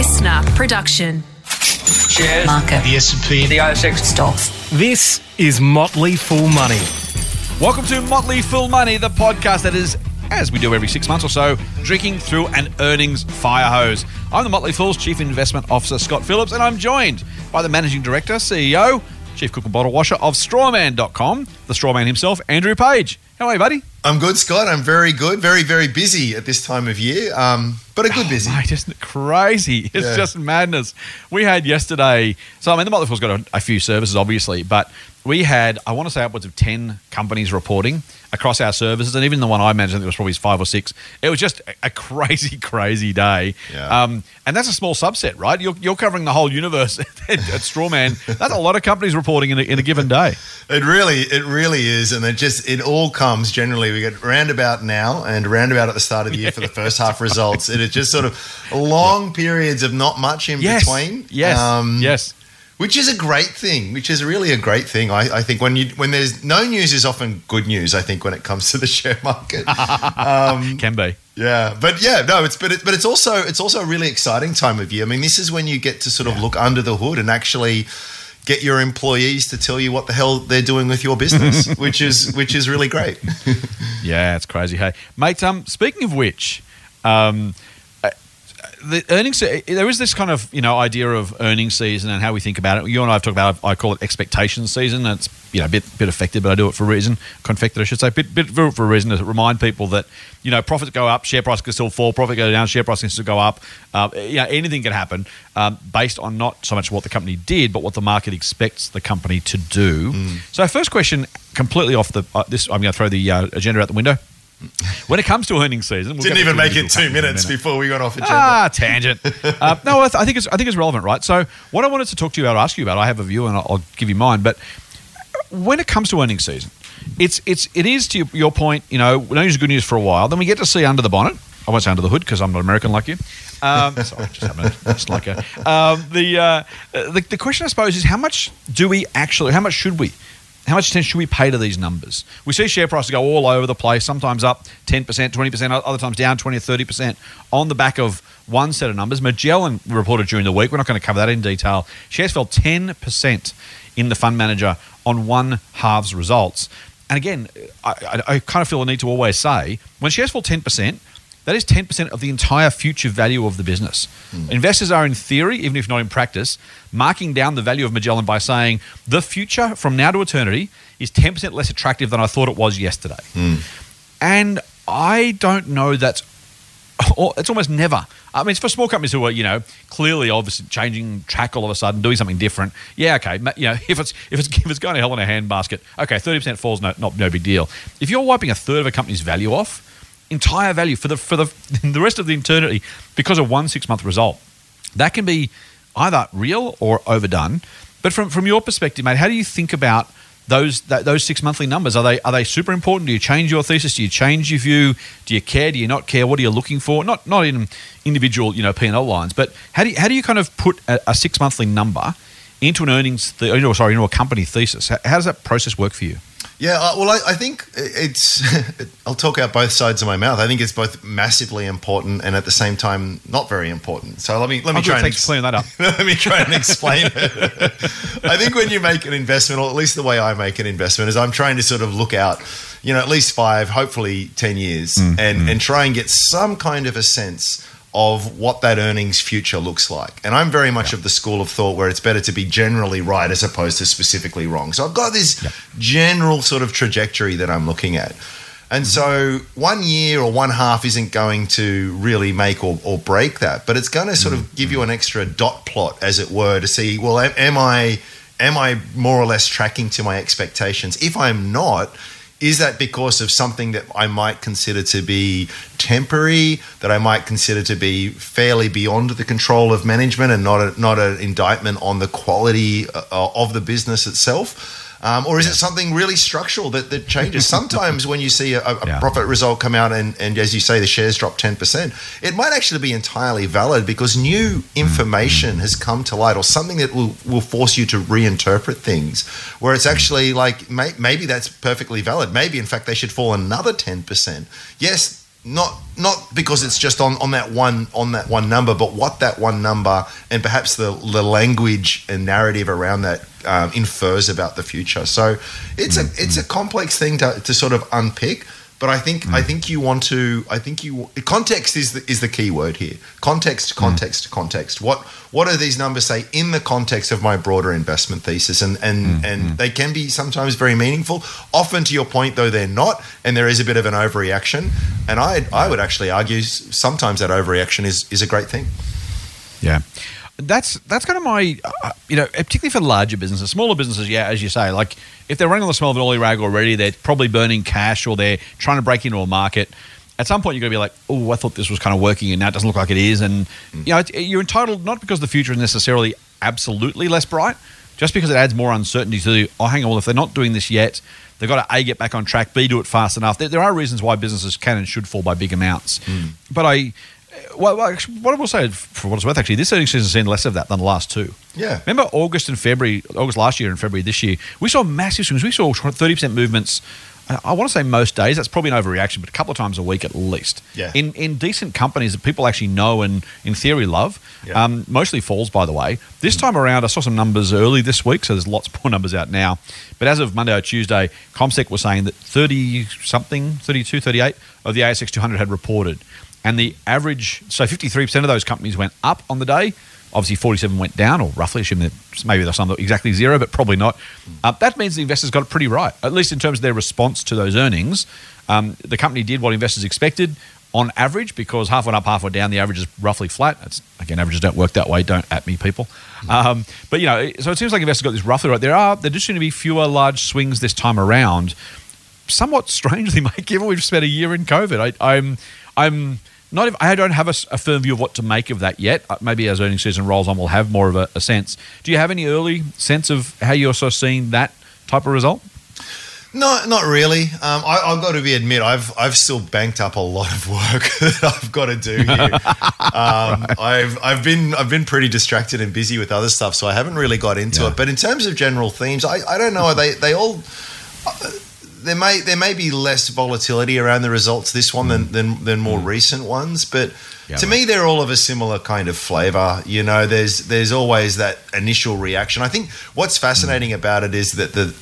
listener production. shares, Market. The S&P. the ASX. Stocks. This is Motley Fool Money. Welcome to Motley Fool Money, the podcast that is, as we do every six months or so, drinking through an earnings fire hose. I'm the Motley Fool's Chief Investment Officer, Scott Phillips, and I'm joined by the Managing Director, CEO, Chief Cook and Bottle Washer of Strawman.com, the Strawman himself, Andrew Page. How are you, buddy? I'm good, Scott. I'm very good. Very, very busy at this time of year, um, but a good busy. Mate, isn't it crazy? It's Yeah. just madness. We had yesterday, so I mean, the Motley Fool's got a, a few services, obviously, but we had, I want to say, upwards of 10 companies reporting across our services, and even the one I managed, I think it was probably five or six. It was just a, crazy, crazy day. Yeah. Um, and that's a small subset, right? You're, you're covering the whole universe at, Strawman. That's a lot of companies reporting in a, in a given day. It really, it really is, and it just, it all comes. Generally, we get roundabout now and roundabout at the start of the year for the first half results. It is just sort of long periods of not much in Yes. between. Yes. Um, yes. Which is a great thing. Which is really a great thing. I, I think when you when there's no news is often good news. I think when it comes to the share market. Can be. Yeah, but yeah, no, it's but it, but it's also it's also a really exciting time of year. I mean, this is when you get to sort of look under the hood and actually get your employees to tell you what the hell they're doing with your business, which is which is really great. Yeah, it's crazy. Hey, mate. Um, speaking of which, um, the earnings. uh, There is this kind of you know idea of earnings season and how we think about it. You and I have talked about. it. I call it expectation season. It's you know a bit bit affected, but I do it for a reason. Confected, I should say. Bit bit for, for a reason to remind people that you know profits go up, share price can still fall. Profit go down, share price can still go up. Uh, you know anything can happen um, based on not so much what the company did, but what the market expects the company to do. So, first question, completely off the uh, this. I'm going to throw the uh, agenda out the window. When it comes to earnings season, we'll Didn't even make it two companies in a minutes before we got off agenda. Ah, tangent. uh, no, I, th- I think it's I think it's relevant, right? So, what I wanted to talk to you about, ask you about, I have a view, and I'll, I'll give you mine. But when it comes to earnings season, it's it's it is to your, point. You know, no news good news for a while. Then we get to see under the bonnet. I won't say under the hood because I'm not American like you. Um, sorry, just having a, just like a um, the, uh, the the question I suppose is how much do we actually? How much should we? How much attention should we pay to these numbers? We see share prices go all over the place, sometimes up 10%, 20%, other times down 20 or 30% on the back of one set of numbers. Magellan reported during the week, we're not going to cover that in detail. Shares fell 10% in the fund manager on one half's results. And again, I, I, I kind of feel the need to always say when shares fall 10%, that is 10% of the entire future value of the business. Hmm. Investors are, in theory, even if not in practice, marking down the value of Magellan by saying the future from now to eternity is 10% less attractive than I thought it was yesterday. Hmm. And I don't know that's it's almost never. I mean, it's for small companies who are, you know, clearly, obviously, changing track all of a sudden, doing something different. Yeah, okay. You know, if it's if it's if it's going to hell in a handbasket, okay, thirty percent falls, no, not no big deal. If you're wiping a third of a company's value off, entire value for the for the the rest of the eternity because of one six month result, that can be either real or overdone. But from from your perspective, mate, how do you think about those that, those six monthly numbers? Are they are they super important? Do you change your thesis? Do you change your view? Do you care? Do you not care? What are you looking for? Not not in individual you know P and L lines, but how do you, how do you kind of put a, a six monthly number into an earnings th- or oh, sorry into a company thesis? How, how does that process work for you? Yeah, uh, well, I, I think it's. I'll talk out both sides of my mouth. I think it's both massively important and at the same time not very important. So let me let me good. try and for that up. let me try and explain it. I think when you make an investment, or at least the way I make an investment, is I'm trying to sort of look out, you know, at least five, hopefully ten years, Mm, and and try and get some kind of a sense of what that earnings future looks like. And I'm very much of the school of thought where it's better to be generally right as opposed to specifically wrong. So I've got this general sort of trajectory that I'm looking at. And mm-hmm. so one year or one half isn't going to really make or, or break that, but it's going to sort of give you mm-hmm. an extra dot plot, as it were, to see, well, am, am I am I more or less tracking to my expectations? If I'm not, is that because of something that I might consider to be temporary, that I might consider to be fairly beyond the control of management and not a, not an indictment on the quality uh, of the business itself? Um, or is it something really structural that, that changes? Sometimes when you see a, a Yeah. profit result come out and, and, as you say, the shares drop 10%, it might actually be entirely valid because new information has come to light or something that will, will force you to reinterpret things where it's actually like may, maybe that's perfectly valid. Maybe, in fact, they should fall another 10%. Yes, not not because it's just on, on that one on that one number, but what that one number and perhaps the, the language and narrative around that um, infers about the future. So it's a it's a complex thing to, to sort of unpick. But I think I hmm. think you want to. I think you context is the, is the key word here. Context, hmm. context, context. What what do these numbers say in the context of my broader investment thesis? And and hmm. and they can be sometimes very meaningful. Often, to your point, though, they're not, and there is a bit of an overreaction. And I I would actually argue sometimes that overreaction is is a great thing. Yeah. That's that's kind of my, uh, you know, uh, particularly for larger businesses, smaller businesses. Yeah, as you say, like if they're running on the smell of an oily rag already, they're probably burning cash or they're trying to break into a market. At some point, you're going to be like, "Oh, I thought this was kind of working, and now it doesn't look like it is." And mm. you know, it- you're entitled not because the future is necessarily absolutely less bright, just because it adds more uncertainty to. Oh, hang on, well, if they're not doing this yet, they've got to a get back on track, b do it fast enough. There, there are reasons why businesses can and should fall by big amounts, mm. but I. Well, well, actually, what I will say, for what it's worth, actually, this earnings season has seen less of that than the last two. Yeah. Remember August and February, August last year and February this year, we saw massive swings. We saw 30% movements. I want to say most days. That's probably an overreaction, but a couple of times a week at least. Yeah. In in decent companies that people actually know and in theory love. Yeah. Um, mostly falls, by the way. This time around, I saw some numbers early this week, so there's lots more numbers out now. But as of Monday or Tuesday, CommSec was saying that 30 something, 32, 38 of the ASX 200 had reported. And the average, so 53% of those companies went up on the day. Obviously, 47 went down, or roughly, assuming that maybe there's some that exactly zero, but probably not. Uh, that means the investors got it pretty right, at least in terms of their response to those earnings. Um, the company did what investors expected on average because half went up, half went down. The average is roughly flat. That's, again, averages don't work that way. Don't at me, people. Um, but you know, so it seems like investors got this roughly right. There are there just seem to be fewer large swings this time around. Somewhat strangely, Mike, given we've spent a year in COVID, I, I'm I'm not. ev- I don't have a firm view of what to make of that yet. Uh, Maybe as earnings season rolls on, we'll have more of a, a sense. Do you have any early sense of how you're sort of seeing that type of result? No, not really. Um, I, I've got to be admit, I've I've still banked up a lot of work that I've got to do here. um, I've I've been I've been pretty distracted and busy with other stuff, so I haven't really got into Yeah. it. But in terms of general themes, I, I don't know. They they all. uh, There may there may be less volatility around the results this one than mm. than, than more mm. recent ones, but Yeah, to right. me they're all of a similar kind of flavor. You know, there's there's always that initial reaction. I think what's mm. fascinating about it is that the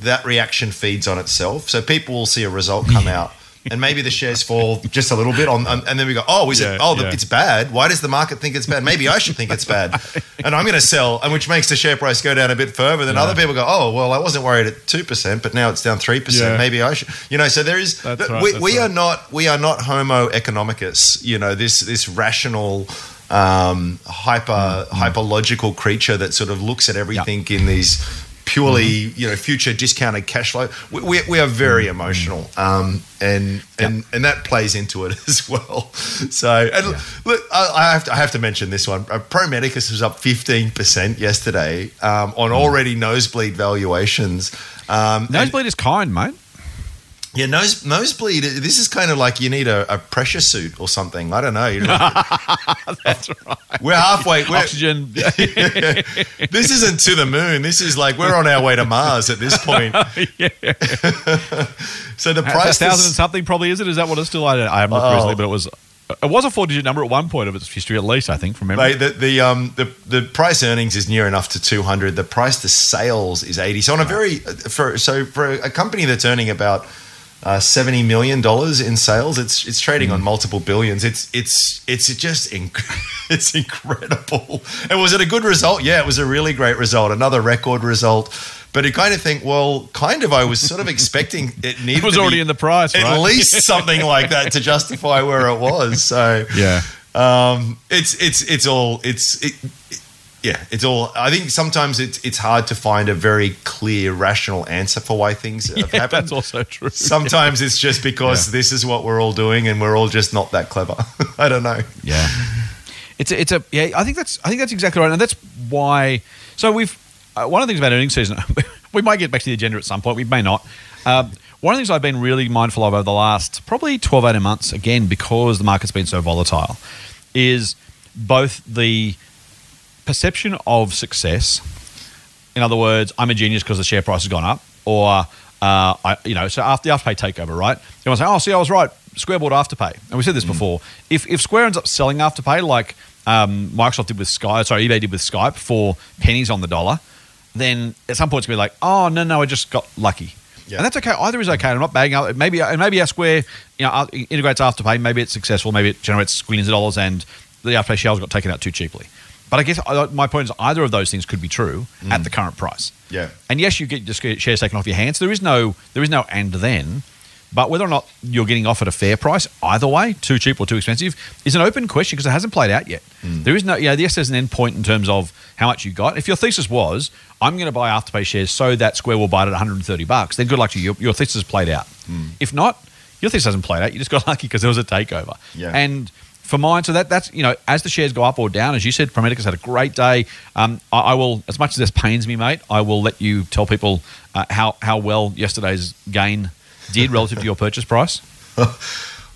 that reaction feeds on itself. So people will see a result come out. And maybe the shares fall just a little bit on, on- and then we go, oh, is Yeah, it? Oh, the, it's bad. Why does the market think it's bad? Maybe I should think it's bad, and I'm going to sell, and which makes the share price go down a bit further. Then Yeah. other people go, oh, well, I wasn't worried at two percent, but now it's down three Yeah. percent. Maybe I should, you know. So there is, th- right, we, we right. are not, we are not Homo economicus. You know, this this rational, um, hyper Mm, hyperlogical creature that sort of looks at everything in these purely Mm-hmm. you know future discounted cash flow we, we, we are very Mm-hmm. emotional um, and and and that plays into it as well so and look I, I have to I have to mention this one uh, Pro Medicus was up 15% yesterday um, Mm. on already nosebleed valuations um, and- Nosebleed is kind, mate. Yeah, nose, nosebleed. This is kind of like you need a, a pressure suit or something. I don't know. You know That's right. we're halfway. We're, Oxygen. this isn't to the moon. This is like we're on our way to Mars at this point. so the A price thousand is- and something probably is it? Is that what it's still? I, I haven't looked Oh. recently, but it was it was a four digit number at one point of its history, at least I think from memory. The the um the, the price earnings is near enough to 200. The price to sales is 80. So on a very for so for a company that's earning about uh, 70 million dollars in sales, it's it's trading Mm. on multiple billions. It's it's it's just inc- it's incredible. And was it a good result? Yeah, it was a really great result. Another record result. But you kind of think, well, kind of. I was sort of expecting it needed. It was already in the price, At right? least something like that to justify where it was. So Yeah. um, it's it's it's all it's it, it- yeah, it's all. I think sometimes it's it's hard to find a very clear, rational answer for why things have Yeah, happened. that's also true. Sometimes it's just because Yeah. this is what we're all doing, and we're all just not that clever. I don't know. Yeah, it's a, it's a yeah. I think that's I think that's exactly right, and that's why. So we've uh, one of the things about earnings season. we might get back to the agenda at some point. We may not. Um, one of the things I've been really mindful of over the last probably 12, 18 months, again because the market's been so volatile, is both the perception of success. In other words, I'm a genius because the share price has gone up, or uh, I, you know, so after the Afterpay takeover, right? Everyone say, "Oh, see, I was right. Square bought Afterpay, and we said this before. If if Square ends up selling Afterpay, like um, Microsoft did with Skype, sorry, eBay did with Skype for pennies on the dollar, then at some point it's gonna be like, oh no, no, I just got lucky. Yeah. And that's okay. Either is okay. I'm not bagging out. Maybe and maybe our Square, you know, uh, integrates Afterpay. Maybe it's successful. Maybe it generates millions of dollars, and the Afterpay shells got taken out too cheaply. But I guess my point is either of those things could be true mm. at the current price. Yeah. And yes, you get just get shares taken off your hands. There is no there is no and then. But whether or not you're getting off at a fair price, either way, too cheap or too expensive, is an open question because it hasn't played out yet. Mm. There is no, you know, yes, there's an end point in terms of how much you got. If your thesis was, I'm going to buy Afterpay shares so that Square will buy it at 130 bucks, then good luck to you. Your, your thesis has played out. Mm. If not, your thesis hasn't played out. You just got lucky because there was a takeover. Yeah. And for mine, so that that's you know, as the shares go up or down, as you said, Pro Medicus had a great day. Um, I, I will, as much as this pains me, mate, I will let you tell people uh, how how well yesterday's gain did relative to your purchase price.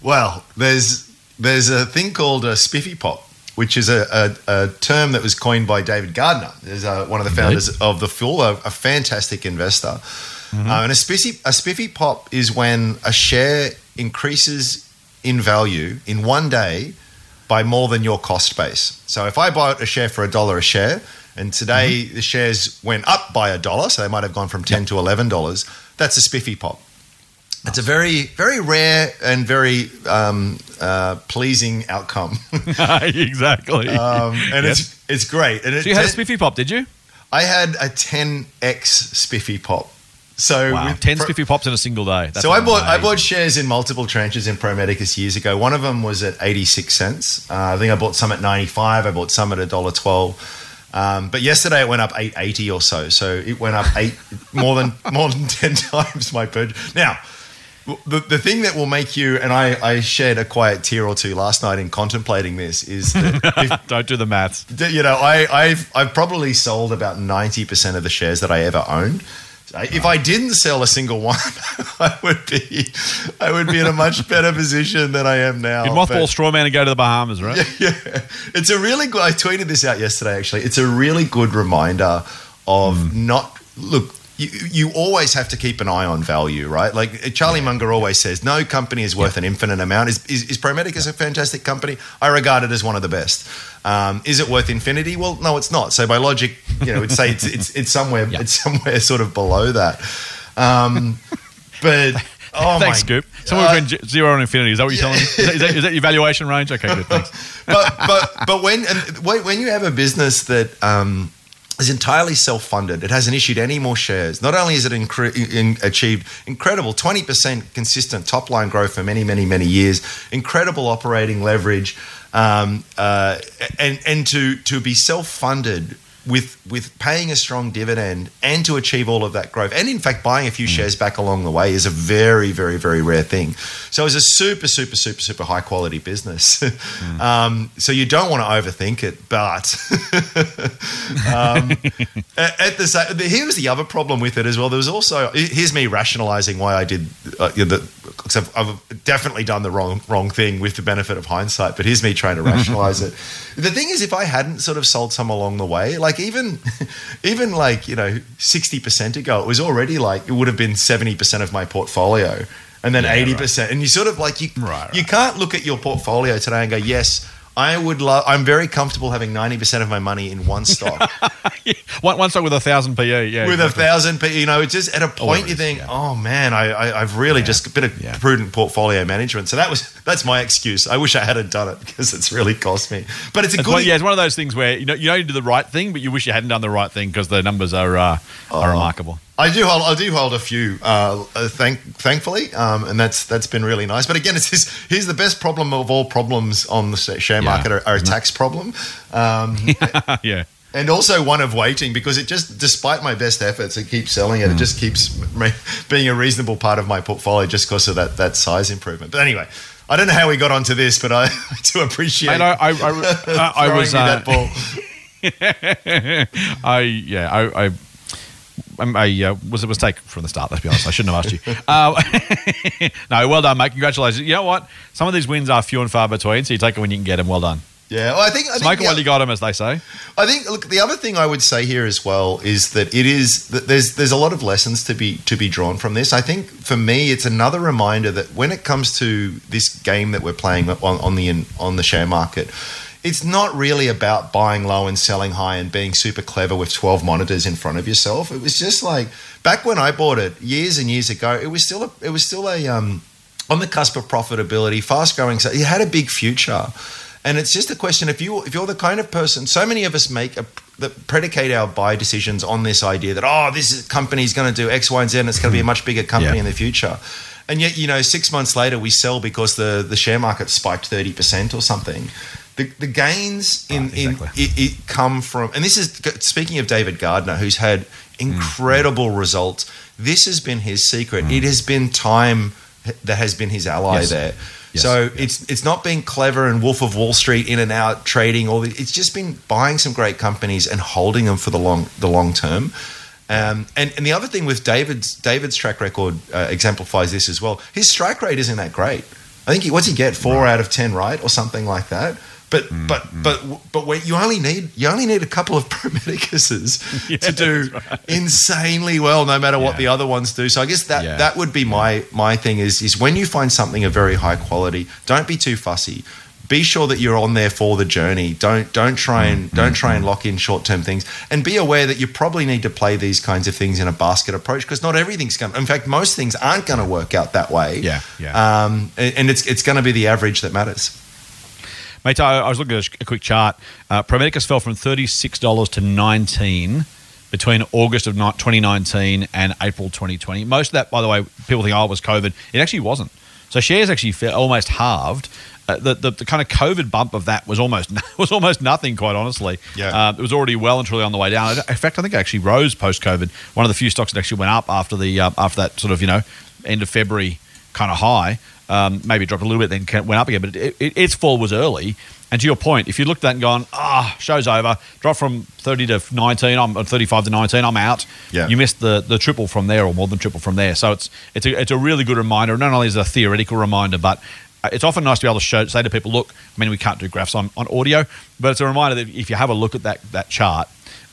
Well, there's there's a thing called a spiffy pop, which is a, a, a term that was coined by David Gardner. There's uh one of the founders of the Fool, a, a fantastic investor. Uh, and a spiffy a spiffy pop is when a share increases in value in one day by more than your cost base. So if I bought a share for a dollar a share, and today the shares went up by a dollar, so they might have gone from ten to eleven dollars. That's a spiffy pop. It's a very, very rare and very um, uh, pleasing outcome, exactly. um, and Yes. it's it's great. And it, so you had a spiffy pop, did you? I had a 10x spiffy pop. So Wow, with ten spiffy pops in a single day. That's so I bought I bought shares in multiple tranches in Pro Medicus years ago. One of them was at eighty six cents. Uh, I think I bought some at ninety five. I bought some at a dollar twelve. Um, but yesterday it went up eight eighty or so. So it went up eight more than more than ten times my purchase. Now. The, the thing that will make you and I, I shed a quiet tear or two last night in contemplating this is that if, Don't do the maths. You know, I, I've I've probably sold about ninety percent of the shares that I ever owned. I- If I didn't sell a single one, I would be I would be in a much better position than I am now. You'd But- mothball Strawman and go to the Bahamas, right? yeah, it's a really good. I tweeted this out yesterday. Actually, it's a really good reminder of hmm. not look. You, you always have to keep an eye on value, right? Like Charlie Munger always says, no company is worth an infinite amount. Is, is, is Pro Medicus a fantastic company? I regard it as one of the best. Um, is it worth infinity? Well, no, it's not. So by logic, you know, it'd say it's, it's, it's somewhere Yeah. it's somewhere sort of below that. Um, but oh thanks, my Scoop. Somewhere Uh, between zero and infinity. Is that what you're telling me? Is that, is, that, is that your valuation range? Okay, good. Thanks. but but but when and when when you have a business that um, is entirely self-funded, it hasn't issued any more shares. Not only has it incre- in, achieved incredible twenty percent consistent top-line growth for many many many years, incredible operating leverage, um, uh, and and to to be self-funded. With, with paying a strong dividend and to achieve all of that growth, and in fact buying a few shares back along the way is a very, very, very rare thing. So it's a super, super, super, super high quality business. um, so you don't want to overthink it, but um, at, the same, here was the other problem with it as well. There was also here's me rationalizing why I did uh, you know, the, because I've, I've definitely done the wrong wrong thing with the benefit of hindsight. But here's me trying to rationalize it. The thing is, if I hadn't sort of sold some along the way, like even even like you know sixty percent ago, it was already like it would have been seventy percent of my portfolio. And then Yeah, eighty right. percent, and you sort of like you, Right, you can't look at your portfolio today and go, "Yes, I would love. I'm very comfortable having ninety percent of my money in one stock one, one stock with a thousand PE. Yeah, with a thousand. PE. you know, it's just at a point you think, yeah. "Oh man, I, I, I've really just been a bit of yeah. prudent portfolio management." So that was that's my excuse. I wish I hadn't done it because it's really cost me. But it's a It's good. one, yeah, it's one of those things where you know you know you do the right thing, but you wish you hadn't done the right thing because the numbers are uh, Oh. are remarkable. I do hold. I do hold a few. Uh, thank, thankfully, um, and that's that's been really nice. But again, it's this, here's the best problem of all problems on the share Yeah. market are, are a tax problem. Um, yeah. and also one of waiting because it just despite my best efforts it keeps selling it it just keeps being a reasonable part of my portfolio just because of that that size improvement but anyway I don't know how we got onto this, but I, I do appreciate Mate, I, I, I, I, was uh, that ball. I yeah I. I I uh, was it was taken from the start. Let's be honest. I shouldn't have asked you. Uh, no, well done, mate. Congratulations. You know what? Some of these wins are few and far between, so you take it when you can get them. Well done. Yeah, well, I think I think it while you got them, as they say. I think look the other thing I would say here as well is that it is that there's there's a lot of lessons to be to be drawn from this. I think for me it's another reminder that when it comes to this game that we're playing on, on the on the share market, it's not really about buying low and selling high and being super clever with 12 monitors in front of yourself. It was just like back when I bought it years and years ago, it was still a, it was still a um on the cusp of profitability, fast growing. So it had a big future. And it's just a question if you if you're the kind of person. So many of us make a, that predicate our buy decisions on this idea that oh, this is, company is going to do X, Y, and Z, and it's going to be a much bigger company Yeah. in the future. And yet, you know, six months later, we sell because the the share market spiked thirty percent or something. The, the gains in, Right, exactly. in it, it come from, and this is speaking of David Gardner, who's had incredible results. This has been his secret. It has been time that has been his ally Yes. there. Yes. So it's it's not been clever and Wolf of Wall Street in and out trading. All the, it's just been buying some great companies and holding them for the long the long term. Um, and and the other thing with David's David's track record uh, exemplifies this as well. His strike rate isn't that great. I think he what's he get four out of ten right or something like that. But Mm, but but but wait, you only need you only need a couple of Pro Medicuses to do insanely well, no matter what Yeah. the other ones do. So I guess that Yeah. that would be my my thing is is when you find something of very high quality, don't be too fussy. Be sure that you're on there for the journey. Don't don't try Mm, and don't try and lock in short term things, and be aware that you probably need to play these kinds of things in a basket approach because not everything's going. To In fact, most things aren't going to work out that way. Yeah, yeah. Um, and, and it's it's going to be the average that matters. Mate, I, I was looking at a a quick chart. Uh, Pro Medicus fell from $36 to 19 between August of ni- 2019 and April 2020. Most of that, by the way, people think, oh, it was COVID. It actually wasn't. So shares actually almost halved. Uh, the, the, the kind of COVID bump of that was almost was almost nothing, quite honestly. Yeah. Uh, it was already well and truly on the way down. In fact, I think it actually rose post COVID. One of the few stocks that actually went up after the uh, after that sort of you know end of February kind of high. Um, maybe dropped a little bit, then went up again. But it, it, its fall was early. And to your point, if you looked at that and gone, ah, show's over, dropped from 30 to 19, I'm uh, 35 to 19, I'm out. Yeah. You missed the, the triple from there, or more than triple from there. So it's it's a, it's a really good reminder. Not only is it a theoretical reminder, but uh, it's often nice to be able to show, say to people, look, I mean, we can't do graphs on, on audio, but it's a reminder that if you have a look at that that chart,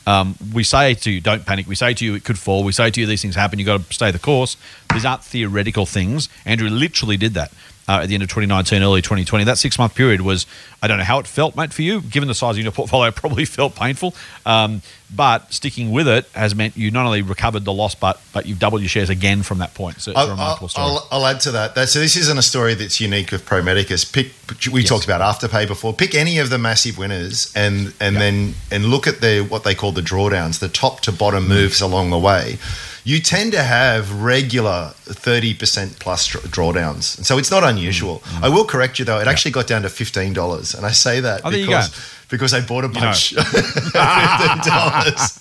um, we say to you, don't panic. We say to you, it could fall. We say to you, these things happen. You've got to stay the course. These aren't theoretical things. Andrew literally did that uh, at the end of 2019, early 2020. That six month period was, I don't know how it felt, mate, for you. Given the size of your portfolio, it probably felt painful. Um, but sticking with it has meant you not only recovered the loss, but but you've doubled your shares again from that point. So it's a I'll, remarkable I'll, story. I'll, I'll add to that. that. So this isn't a story that's unique with Pro Medicus. Pick. We Yes. talked about Afterpay before. Pick any of the massive winners, and and Yeah. then and look at the what they call the drawdowns, the top to bottom moves along the way. You tend to have regular thirty percent plus drawdowns, and so it's not unusual. Mm. I will correct you though; it actually got down to fifteen dollars, and I say that Oh, because because I bought a know. bunch at fifteen dollars.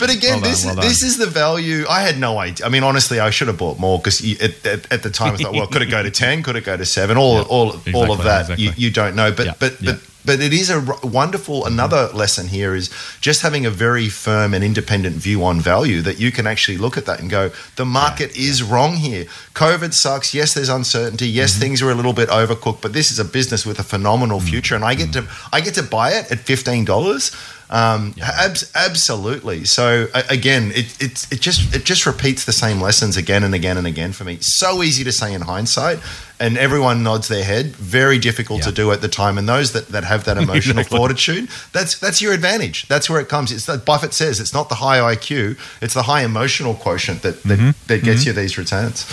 But again, Well done, this well this is the value. I had no idea. I mean, honestly, I should have bought more because at, at, at the time I thought, well, could it go to ten? Could it go to seven? All Yeah, all all exactly, of that exactly. you, you don't know. But Yeah, but yeah. but but it is a wonderful. Another lesson here is just having a very firm and independent view on value that you can actually look at that and go, the market is wrong here. COVID sucks. Yes, there's uncertainty. Yes, Mm-hmm. things are a little bit overcooked, but this is a business with a phenomenal Mm. future, and I get to I get to buy it at fifteen dollars. Um, abs- absolutely. So again, it, it it just it just repeats the same lessons again and again and again for me. So easy to say in hindsight, and everyone nods their head. Very difficult to do at the time. And those that, that have that emotional fortitude, that's that's your advantage. That's where it comes. It's like Buffett says, it's not the high IQ, it's the high emotional quotient that that, Mm-hmm. that gets you these returns.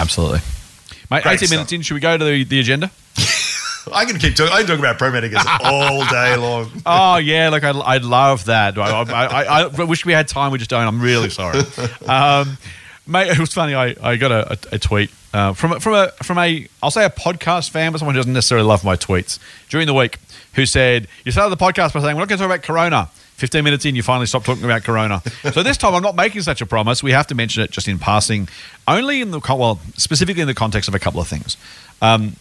Absolutely. Mate, Great 18 stuff. minutes in, should we go to the, the agenda? I can keep talking. I can talk about Pro Medicus all day long. Oh yeah, like I'd, I'd love that. I, I, I, I wish we had time. We just don't. I'm really sorry. Um, mate, it was funny. I, I got a, a tweet uh, from a- from a from a I'll say a podcast fan, but someone who doesn't necessarily love my tweets during the week, who said you started the podcast by saying we're not going to talk about Corona. 15 minutes in, you finally stopped talking about Corona. So this time, I'm not making such a promise. We have to mention it just in passing, only in the well, specifically in the context of a couple of things. Um,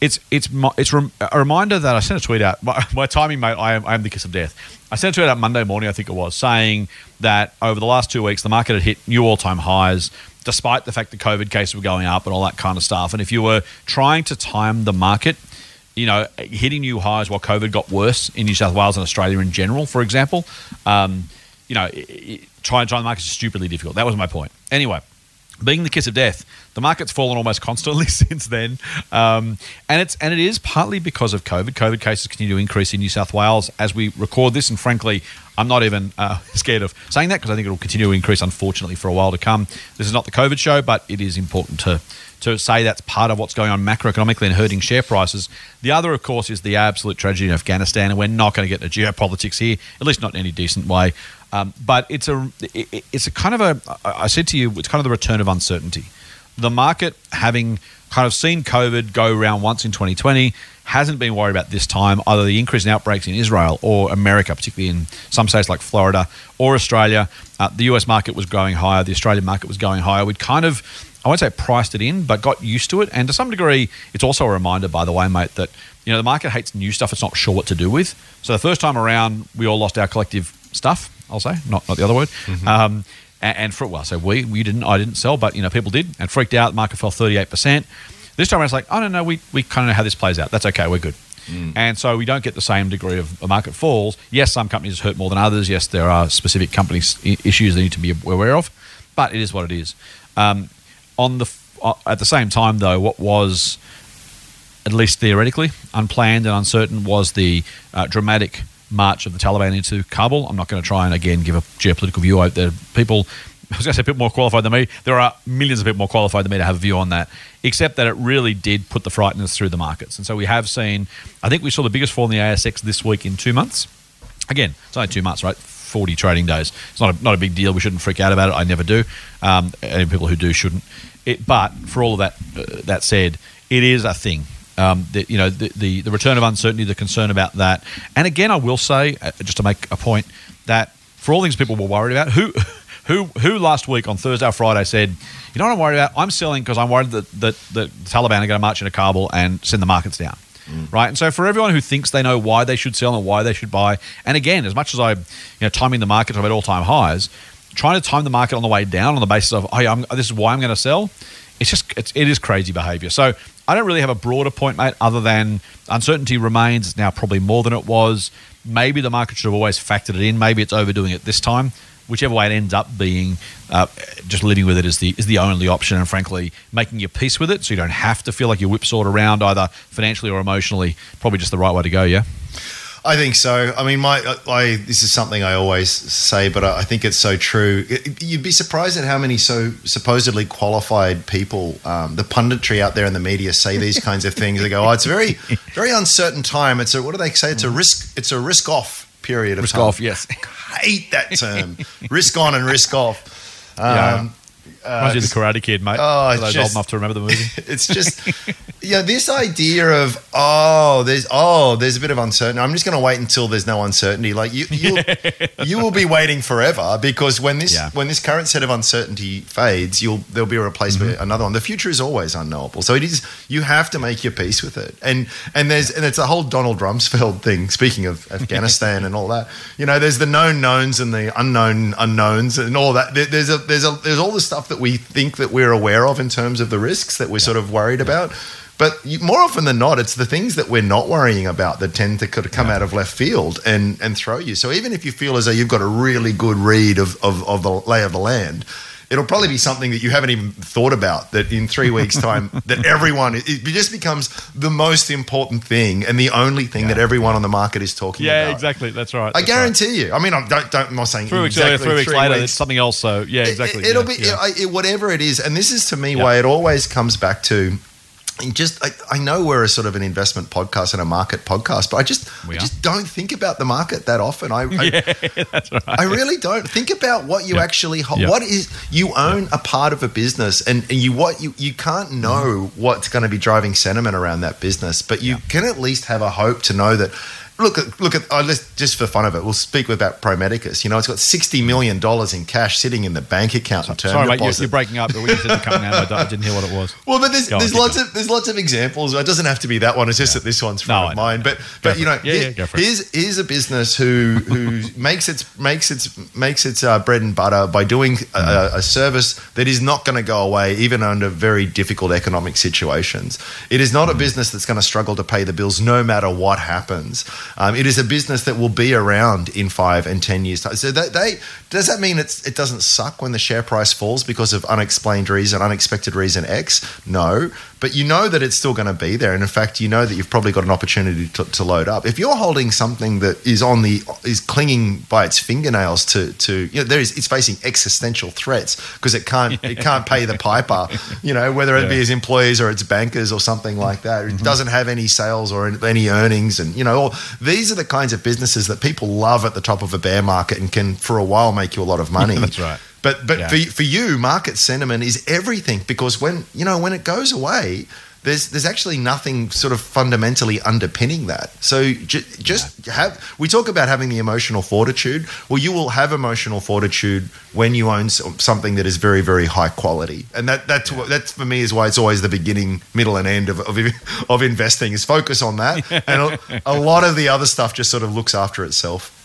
it's it's it's a reminder that I sent a tweet out. My, my timing, mate, I am, I am the kiss of death. I sent a tweet out Monday morning, I think it was, saying that over the last two weeks, the market had hit new all time highs, despite the fact that COVID cases were going up and all that kind of stuff. And if you were trying to time the market, you know, hitting new highs while COVID got worse in New South Wales and Australia in general, for example. Um, you know, it, it, trying to time the market is stupidly difficult. That was my point. Anyway, being the kiss of death, the market's fallen almost constantly since then, um, and it's and it is partly because of COVID. COVID cases continue to increase in New South Wales as we record this, and frankly, I'm not even uh, scared of saying that because I think it will continue to increase, unfortunately, for a while to come. This is not the COVID show, but it is important to to say that's part of what's going on macroeconomically and hurting share prices. The other, of course, is the absolute tragedy in Afghanistan, and we're not going to get into geopolitics here, at least not in any decent way. Um, but it's a it, it's a kind of a I said to you, it's kind of the return of uncertainty. The market having kind of seen COVID go around once in 2020 hasn't been worried about this time either the increase in outbreaks in Israel or America, particularly in some states like Florida or Australia. Uh, the US market was going higher, the Australian market was going higher. We'd kind of I won't say priced it in, but got used to it. And to some degree, it's also a reminder, by the way, mate, that you know the market hates new stuff it's not sure what to do with. So the first time around, we all lost our collective stuff. I'll say, not not the other word. Mm-hmm. Um, and, and, for well, so we we didn't, I didn't sell, but you know people did, and freaked out. The market fell thirty eight percent. This time around, it's like, I don't know, we we kind of know how this plays out. That's okay, we're good. Mm. And so we don't get the same degree of market falls. Yes, some companies hurt more than others. Yes, there are specific companies issues they need to be aware of, but it is what it is. Um, on the uh, at the same time, though, what was at least theoretically unplanned and uncertain was the uh, dramatic march of the Taliban into Kabul. I'm not going to try and again give a geopolitical view out there. People, I was going to say, people more qualified than me. There are millions of people more qualified than me to have a view on that. Except that it really did put the frighteners through the markets, and so we have seen. I think we saw the biggest fall in the ASX this week in two months. Again, it's only two months, right? 40 trading days. It's not a, not a big deal. We shouldn't freak out about it. I never do. Um, and people who do shouldn't. It, but for all of that, uh, that said, it is a thing. Um, the, you know, the, the, the return of uncertainty, the concern about that. And again, I will say, uh, just to make a point, that for all things people were worried about, who who who last week on Thursday or Friday said, you know what I'm worried about? I'm selling because I'm worried that, that, that the Taliban are going to march into Kabul and send the markets down. Mm. Right, and so for everyone who thinks they know why they should sell and why they should buy, and again, as much as I, you know, timing the market at all-time highs, trying to time the market on the way down on the basis of, oh, yeah, I'm, this is why I'm going to sell, it's just it's, it is crazy behavior. So I don't really have a broader point, mate, other than uncertainty remains. It's now probably more than it was. Maybe the market should have always factored it in. Maybe it's overdoing it this time. Whichever way it ends up being, uh, just living with it is the is the only option, and frankly, making your peace with it, so you don't have to feel like you're whipsawed around either financially or emotionally. Probably just the right way to go. Yeah. I think so. I mean, my I, this is something I always say, but I think it's so true. You'd be surprised at how many so supposedly qualified people, um, the punditry out there in the media, say these kinds of things. They go, "Oh, it's a very, very uncertain time. It's a what do they say? It's a risk. It's a risk off period of time. risk time. off. Yes, I hate that term. risk on and risk off. Um, yeah. Uh, Reminds you of the Karate Kid, mate. Oh, it's just, old enough to remember the movie. It's just, yeah, this idea of oh, there's oh, there's a bit of uncertainty. I'm just going to wait until there's no uncertainty. Like you, you, you will be waiting forever because when this yeah. when this current set of uncertainty fades, you'll there'll be a replacement mm-hmm. another one. The future is always unknowable, so it is you have to make your peace with it. And and there's and it's a whole Donald Rumsfeld thing. Speaking of Afghanistan and all that, you know, there's the known knowns and the unknown unknowns and all that. There's a there's a there's all the stuff that we think that we're aware of in terms of the risks that we're sort of worried about. But more often than not, it's the things that we're not worrying about that tend to come yeah. out of left field and, and throw you. So even if you feel as though you've got a really good read of, of, of the lay of the land, it'll probably be something that you haven't even thought about that in three weeks time that everyone it just becomes the most important thing and the only thing yeah. that everyone on the market is talking yeah, about yeah exactly that's right i that's guarantee right. you i mean i don't, don't i'm not saying three weeks exactly three weeks three later weeks. it's something else so yeah exactly it, will yeah, be it, whatever it is and this is to me why it always comes back to just I, I, know we're a sort of an investment podcast and a market podcast, but I just I just don't think about the market that often. I I, yeah, that's right. I really don't think about what you actually what is you own a part of a business and, and you what you you can't know mm-hmm. what's going to be driving sentiment around that business, but you can at least have a hope to know that look at look at oh, let's, just for fun of it, we'll speak about Pro Medicus. You know, it's got sixty million dollars in cash sitting in the bank account term Sorry, mate, you're, you're breaking up. But when you said the company name, I didn't hear what it was. Well, but there's, there's lots of there's lots of examples. It doesn't have to be that one. It's just that this one's No, of know. mind. But but you know. Yeah, yeah, for it. here's here's a business who who makes its makes its makes its uh, bread and butter by doing a, a service that is not going to go away even under very difficult economic situations. It is not Mm. a business that's going to struggle to pay the bills no matter what happens. Um, it is a business that will be around in five and ten years time. So they, they does that mean it doesn't suck when the share price falls because of unexplained reason, unexpected reason X? No, but you know that it's still going to be there, and in fact, you know that you've probably got an opportunity to, to load up. If you're holding something that is on the is clinging by its fingernails to to you know there is it's facing existential threats because it can't it can't pay the piper, you know whether it be Yeah. its employees or its bankers or something like that. It mm-hmm. doesn't have any sales or any earnings, and you know all, these are the kinds of businesses that people love at the top of a bear market and can for a while make you a lot of money. That's right. But but Yeah. for for you, market sentiment is everything because when you know when it goes away, there's there's actually nothing sort of fundamentally underpinning that. So ju- just have we talk about having the emotional fortitude. Well, you will have emotional fortitude when you own something that is very very high quality, and that that's what that's for me is why it's always the beginning, middle, and end of of, of investing is focus on that, and a, a lot of the other stuff just sort of looks after itself.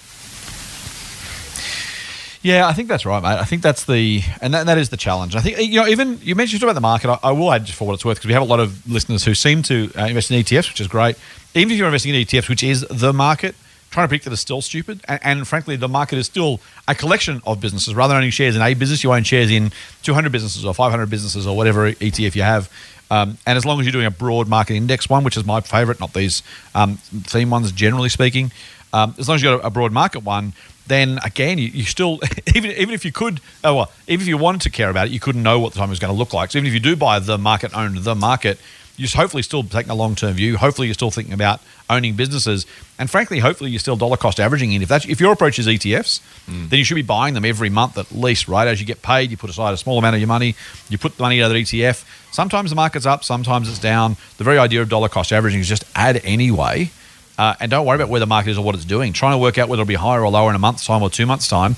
Yeah, I think that's right, mate. I think that's the and that, that is the challenge. I think you know even you mentioned about the market. I, I will add just for what it's worth because we have a lot of listeners who seem to uh, invest in ETFs, which is great. Even if you're investing in ETFs, which is the market, trying to predict that is still stupid. And, and frankly, the market is still a collection of businesses. Rather than owning shares in a business, you own shares in 200 businesses or 500 businesses or whatever ETF you have. Um, and as long as you're doing a broad market index one, which is my favorite, not these um, theme ones, generally speaking, um, as long as you've got a, a broad market one, then again, you, you still even even if you could, oh well, even if you wanted to care about it, you couldn't know what the time was going to look like. So even if you do buy the market, own the market, you're hopefully still taking a long term view. Hopefully, you're still thinking about owning businesses, and frankly, hopefully, you're still dollar cost averaging in. If that's if your approach is ETFs, mm. then you should be buying them every month at least, right? As you get paid, you put aside a small amount of your money, you put the money into the ETF. Sometimes the market's up, sometimes it's down. The very idea of dollar cost averaging is just add anyway. Uh, and don't worry about where the market is or what it's doing. Trying to work out whether it'll be higher or lower in a month's time or two months' time.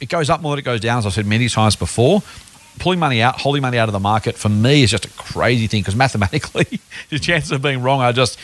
It goes up more than it goes down, as I've said many times before. Pulling money out, holding money out of the market, for me is just a crazy thing because mathematically, the chances of being wrong are just,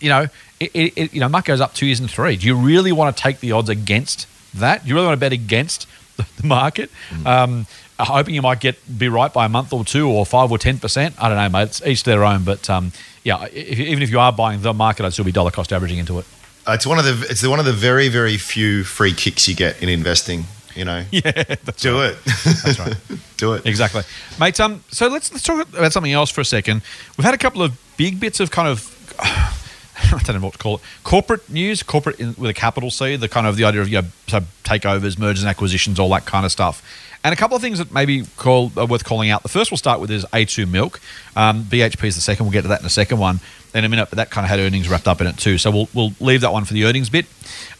you know, it, it, you know, market goes up two years and three. Do you really want to take the odds against that? Do you really want to bet against the, the market? Um, hoping you might get be right by a month or two or five or ten percent. I don't know, mate. It's each their own. But um, yeah, if, even if you are buying the market, I'd still be dollar cost averaging into it. Uh, it's one of the it's one of the very very few free kicks you get in investing. You know, Yeah, do right. it, That's right. do it. Exactly, mate. Um, so let's let's talk about something else for a second. We've had a couple of big bits of kind of. I don't know what to call it. Corporate news, corporate in, with a capital C, the kind of the idea of you know, so takeovers, mergers and acquisitions, all that kind of stuff. And a couple of things that maybe call, are worth calling out. The first we'll start with is A2 Milk. Um, BHP is the second. We'll get to that in a second one in a minute. But that kind of had earnings wrapped up in it too. So we'll, we'll leave that one for the earnings bit.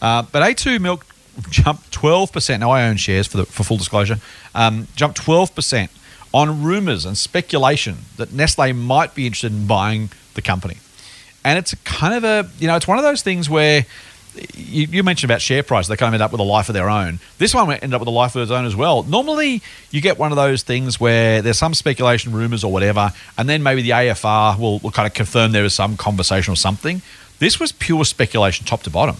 Uh, but A2 Milk jumped 12%. Now I own shares for, the, for full disclosure. Um, jumped 12% on rumours and speculation that Nestle might be interested in buying the company. And it's kind of a, you know, it's one of those things where you, you mentioned about share price, they kind of end up with a life of their own. This one ended up with a life of its own as well. Normally, you get one of those things where there's some speculation, rumors, or whatever, and then maybe the AFR will, will kind of confirm there is some conversation or something. This was pure speculation, top to bottom.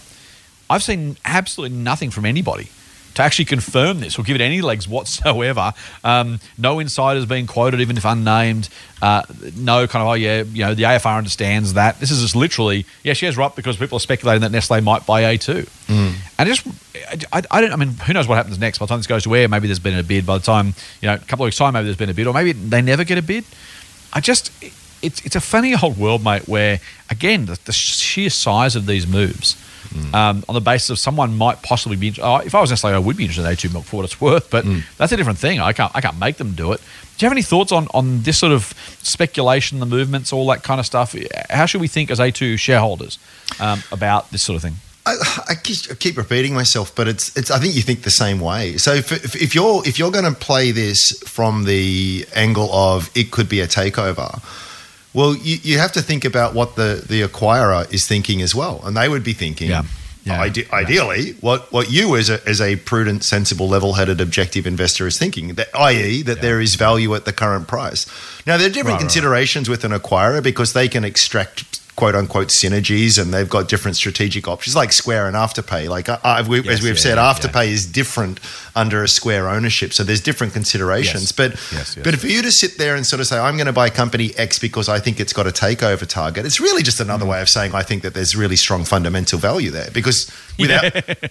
I've seen absolutely nothing from anybody to actually confirm this or give it any legs whatsoever. Um, no insiders being quoted, even if unnamed. Uh, no kind of, oh, yeah, you know, the AFR understands that. This is just literally, yeah, shares are up because people are speculating that Nestle might buy A2. And just, I, I don't, I mean, who knows what happens next? By the time this goes to air, maybe there's been a bid. By the time, you know, a couple of weeks' time, maybe there's been a bid, or maybe they never get a bid. I just, it's, it's a funny old world, mate, where, again, the, the sheer size of these moves um, on the basis of someone might possibly be. Oh, if I was Nestle, I would be interested in A2 milk for what it's worth, but that's a different thing. I can't I can't make them do it. Do you have any thoughts on on this sort of speculation, the movements, all that kind of stuff? How should we think as A2 shareholders um, about this sort of thing? I, I, keep, I keep repeating myself, but it's it's. I think you think the same way. So if, if, if you're if you're going to play this from the angle of it could be a takeover, Well, you, you have to think about what the, the acquirer is thinking as well. And they would be thinking, Yeah. Yeah. ide- ideally, what, what you as a, as a prudent, sensible, level headed, objective investor is thinking, that, i.e., that there is value at the current price. Now, there are different Right, right, right. considerations with an acquirer because they can extract quote unquote synergies and they've got different strategic options like Square and Afterpay. Like I, I, we, as Yes, we've yeah, said, yeah, Afterpay is different under a Square ownership. So there's different considerations. Yes. But Yes, but for you to sit there and sort of say, I'm going to buy company X because I think it's got a takeover target, it's really just Mm. another way of saying I think that there's really strong fundamental value there. Because without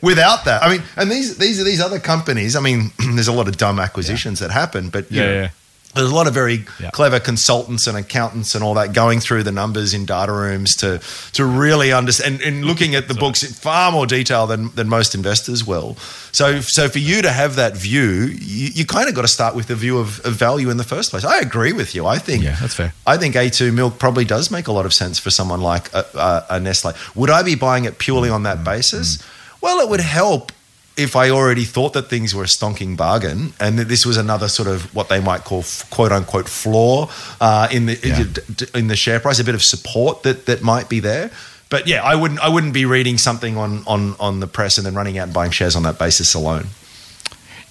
without that, I mean, and these these are these other companies. I mean, there's a lot of dumb acquisitions that happen, but you Yeah, know, yeah. There's a lot of very Yeah. clever consultants and accountants and all that going through the numbers in data rooms to to really understand and, and looking at the books in far more detail than, than most investors will. So so for you to have that view, you, you kind of got to start with the view of, of value in the first place. I agree with you. I think Yeah, that's fair. I think A2 milk probably does make a lot of sense for someone like a, a, a Nestle. Would I be buying it purely on that mm, basis? Mm. Well, it would help if I already thought that things were a stonking bargain and that this was another sort of what they might call quote unquote floor uh, in the Yeah. in the share price, a bit of support that that might be there. But yeah, I wouldn't I wouldn't be reading something on on on the press and then running out and buying shares on that basis alone.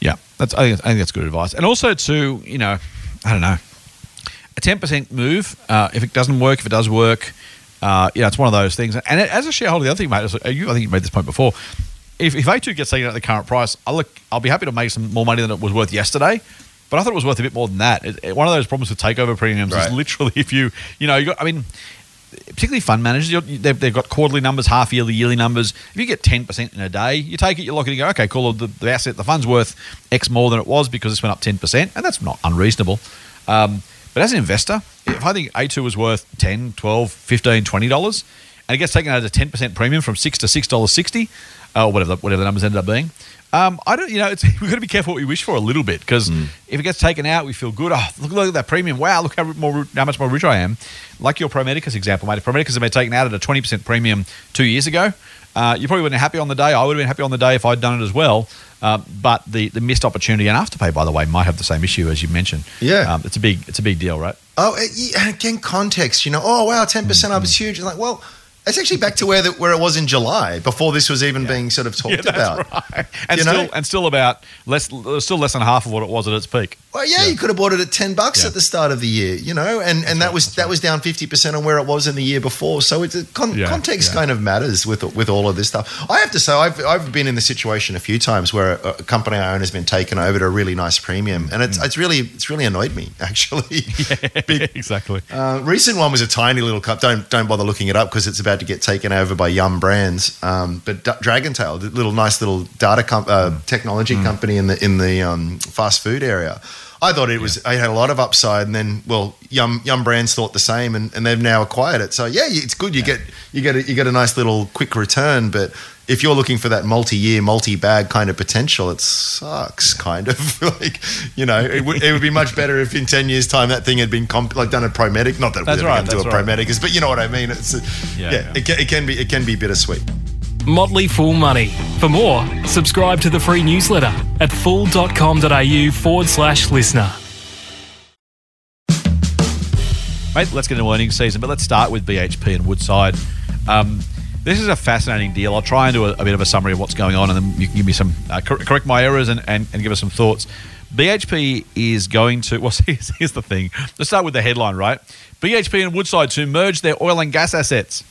Yeah, that's I think, I think that's good advice. And also to you know, I don't know, a ten percent move. Uh, if it doesn't work, if it does work, uh, yeah, it's one of those things. And as a shareholder, the other thing, mate, is, you, I think you made this point before. If, if A2 gets taken at the current price, I'll look. I'll be happy to make some more money than it was worth yesterday. But I thought it was worth a bit more than that. It, it- one of those problems with takeover premiums Right. is literally if you, you know, you got. I mean, particularly fund managers, you're, they've, they've got quarterly numbers, half yearly, yearly numbers. If you get 10% in a day, you take it, you look at it, and you go, okay, cool, the, the asset, the fund's worth X more than it was because this went up 10%, and that's not unreasonable. Um, but as an investor, if I think A2 was worth 10 12 15 $20, and it gets taken out at a 10% premium from 6 to $6.60, uh, or whatever the, whatever the numbers ended up being, um, I don't, you know, it's, we've got to be careful what we wish for a little bit because if it gets taken out, we feel good. Oh, look, look at that premium! Wow, look how more how much more rich I am. Like your Pro Medicus example, mate. If Pro Medicus had been taken out at a twenty percent premium two years ago, uh, you probably wouldn't have been happy on the day. I would have been happy on the day if I'd done it as well. Uh, but the, the missed opportunity and Afterpay, by the way, might have the same issue as you mentioned. Yeah. um, it's a big it's a big deal, right? Oh, again, context. You know, oh wow, ten percent up is huge. Like, well, it's actually back to where the, where it was in July before this was even being sort of talked about. right. And You know? and still about less still less than half of what it was at its peak. Well, yeah, you could have bought it at ten bucks Yeah. at the start of the year, you know, and, and that was that was down fifty percent on where it was in the year before. So it's a con- Yeah, context yeah. kind of matters with with all of this stuff. I have to say, I've I've been in the situation a few times where a, a company I own has been taken over to a really nice premium, and it's it's really it's really annoyed me actually. Big- exactly. Uh, recent one was a tiny little cup. Don't don't bother looking it up because it's about to get taken over by Yum Brands. Um, but D- Dragontail, the little nice little data com- uh, technology company in the in the um, fast food area. I thought it was. I had a lot of upside, and then well, Yum Yum Brands thought the same, and, and they've now acquired it. So yeah, it's good. You get you get a, you get a nice little quick return, but. If you're looking for that multi-year, multi-bag kind of potential, it sucks. Kind of like, you know, it would, it would be much better if in ten years' time that thing had been comp- like done a Pro Medicus. Not that That's we're right, going to do a right. Pro Medicus, but you know what I mean. It's yeah, Yeah, yeah. It, can, it can be it can be bittersweet. Motley Fool Money. For more, subscribe to the free newsletter at fool.com.au forward slash listener. Mate, let's get into earnings season, but let's start with BHP and Woodside. Um, this is a fascinating deal. I'll try and do a, a bit of a summary of what's going on, and then you can give me some uh, cor- correct my errors and, and, and give us some thoughts. BHP is going to. Well, here's, here's the thing. Let's start with the headline, right? BHP and Woodside to merge their oil and gas assets.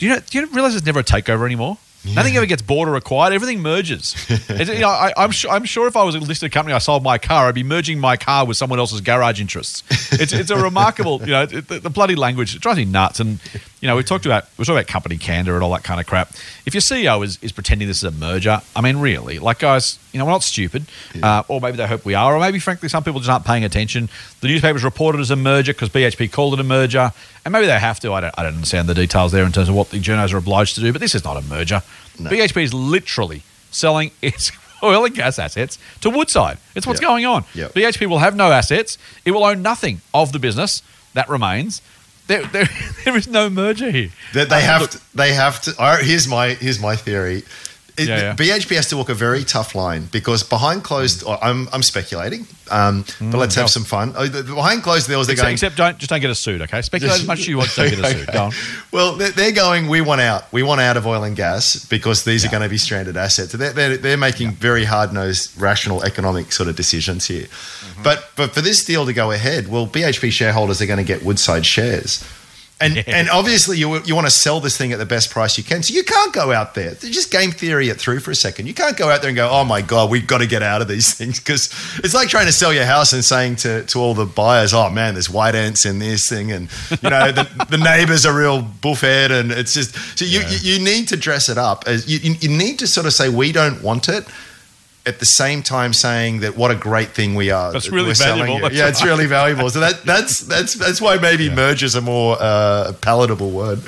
Do you know? Do you realize there's never a takeover anymore? Nothing ever gets bought or acquired. Everything merges. You know, I, I'm, sure, I'm sure if I was a listed company, I sold my car, I'd be merging my car with someone else's garage interests. It's, it's a remarkable, you know, it, the, the bloody language. It drives me nuts. And you know, we talked about we talked about company candor and all that kind of crap. If your CEO is, is pretending this is a merger, I mean, really, like guys, you know, we're not stupid, uh, or maybe they hope we are, or maybe frankly, some people just aren't paying attention. The newspapers reported it as a merger because BHP called it a merger, and maybe they have to. I don't, I don't understand the details there in terms of what the journos are obliged to do, but this is not a merger. BHP is literally selling its oil and gas assets to Woodside. It's what's Yep. going on. Yep. BHP will have no assets. It will own nothing of the business. That remains. There, there, there is no merger here. That they Uh, have look, to, they have to. right, here's my here's my theory. It- Yeah, yeah. BHP has to walk a very tough line because behind closed, or I'm, I'm speculating, um, but let's have no. some fun. Oh, the- Behind closed doors, they're Except, going. except don't just don't get a suit, okay? Speculate as much as you want, don't get us suit. Go on. Well, they're, they're going. We want out. We want out of oil and gas because these are going to be stranded assets. They're, they're, they're making very hard nosed, rational economic sort of decisions here. Mm-hmm. But but for this deal to go ahead, well, BHP shareholders are going to get Woodside shares. And, and obviously you, you want to sell this thing at the best price you can. So you can't go out there. Just game theory it through for a second. You can't go out there and go, oh my God, we've got to get out of these things. Because it's like trying to sell your house and saying to, to all the buyers, oh man, there's white ants in this thing. And, you know, the, the neighbors are real buffhead. And it's just, so you, you, you need to dress it up. As you you need to sort of say, we don't want it. At the same time, saying that what a great thing we are. That's that really valuable. That's Yeah, it's really valuable. So that that's that's that's why maybe merge is a more uh, palatable word.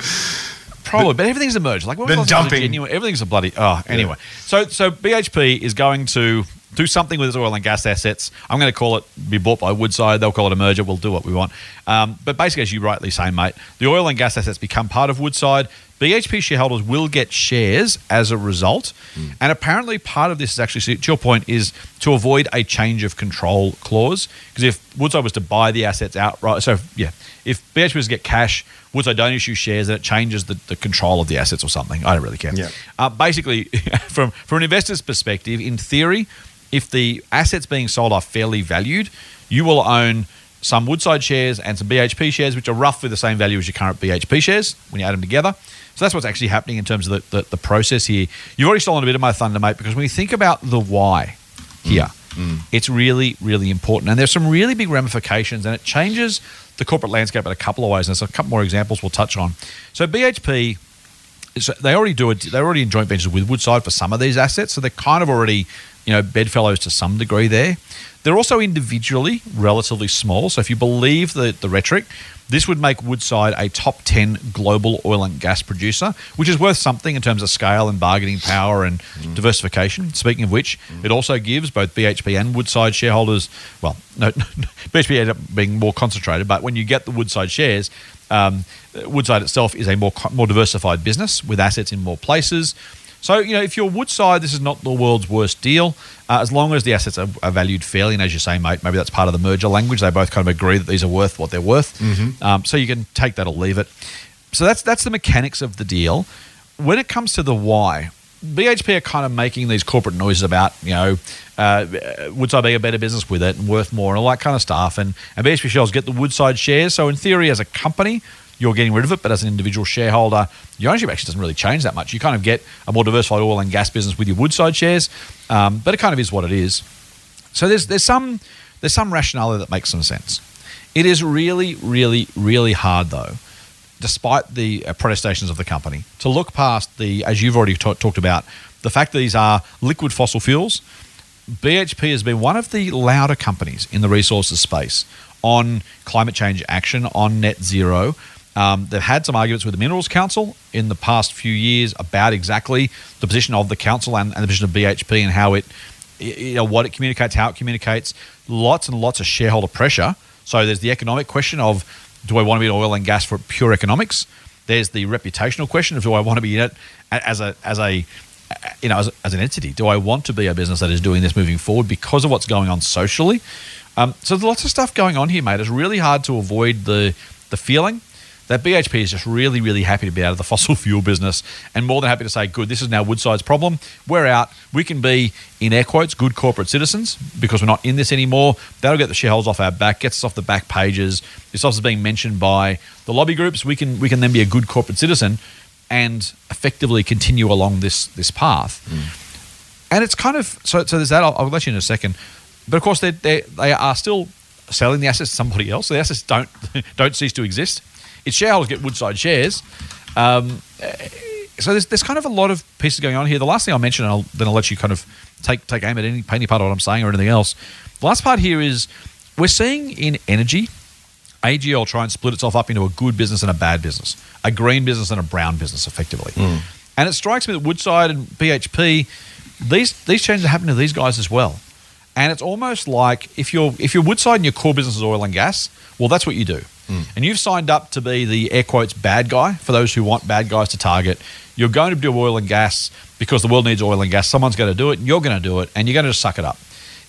Probably, but everything's emerged. Like what Then was dumping. Genuine, everything's a bloody. Oh, anyway. So so BHP is going to do something with its oil and gas assets. I'm going to call it be bought by Woodside. They'll call it a merger. We'll do what we want. Um, but basically, as you rightly say, mate, the oil and gas assets become part of Woodside. BHP shareholders will get shares as a result, and apparently part of this is actually, to your point, is to avoid a change of control clause. Because if Woodside was to buy the assets outright, so yeah, if BHP was to get cash, Woodside don't issue shares, then it changes the, the control of the assets or something. I don't really care. Yeah. Uh, basically, from from an investor's perspective, in theory, if the assets being sold are fairly valued, you will own some Woodside shares and some BHP shares, which are roughly the same value as your current BHP shares when you add them together. So that's what's actually happening in terms of the, the, the process here. You've already stolen a bit of my thunder, mate, because when you think about the why here, mm. it's really, really important. And there's some really big ramifications, and it changes the corporate landscape in a couple of ways. And there's a couple more examples we'll touch on. So BHP so they already do it. They're already in joint ventures with Woodside for some of these assets, so they're kind of already, you know, bedfellows to some degree there. They're also individually relatively small. So if you believe the, the rhetoric, this would make Woodside a top 10 global oil and gas producer, which is worth something in terms of scale and bargaining power and diversification. Speaking of which, it also gives both BHP and Woodside shareholders, well, no, BHP ended up being more concentrated, but when you get the Woodside shares, um, Woodside itself is a more more diversified business with assets in more places. So you know, if you're Woodside, this is not the world's worst deal, uh, as long as the assets are, are valued fairly. And as you say, mate, maybe that's part of the merger language. They both kind of agree that these are worth what they're worth. Um, so you can take that or leave it. So that's that's the mechanics of the deal. When it comes to the why, BHP are kind of making these corporate noises about, you know, uh, Woodside being a better business with it and worth more and all that kind of stuff. And, and BHP shares get the Woodside shares. So in theory, as a company, you're getting rid of it, but as an individual shareholder, your ownership actually doesn't really change that much. You kind of get a more diversified oil and gas business with your Woodside shares, um, but it kind of is what it is. So there's there's some there's some rationale that makes some sense. It is really, really, really hard though, despite the uh, protestations of the company, to look past the as you've already ta- talked about the fact that these are liquid fossil fuels. BHP has been one of the louder companies in the resources space on climate change action, on net zero. Um, they've had some arguments with the Minerals Council in the past few years about exactly the position of the council and, and the position of BHP and how it, you know, what it communicates, how it communicates. Lots and lots of shareholder pressure. So there's the economic question of do I want to be in oil and gas for pure economics? There's the reputational question of do I want to be in it as a as a you know, as, as an entity, do I want to be a business that is doing this moving forward because of what's going on socially? Um, so there's lots of stuff going on here, mate. It's really hard to avoid the the feeling that BHP is just really, really happy to be out of the fossil fuel business and more than happy to say, good, this is now Woodside's problem. We're out. We can be, in air quotes, good corporate citizens because we're not in this anymore. That'll get the shareholders off our back, gets us off the back pages. This stuff is being mentioned by the lobby groups. We can we can then be a good corporate citizen and effectively continue along this this path. Hmm. And it's kind of so. So there's that. I'll, I'll let you in a second. But of course, they they they are still selling the assets to somebody else. The assets don't don't cease to exist. Its shareholders get Woodside shares. Um, so there's there's kind of a lot of pieces going on here. The last thing I'll mention, and I'll, then I'll let you kind of take take aim at any any part of what I'm saying or anything else. The last part here is we're seeing in energy. AGL try and split itself up into a good business and a bad business, a green business and a brown business, effectively. And it strikes me that Woodside and BHP, these these changes are happening to these guys as well. And it's almost like if you're if you're Woodside and your core business is oil and gas, well, that's what you do. And you've signed up to be the air quotes bad guy for those who want bad guys to target, you're going to do oil and gas because the world needs oil and gas. Someone's going to do it, and you're going to do it, and you're going to just suck it up.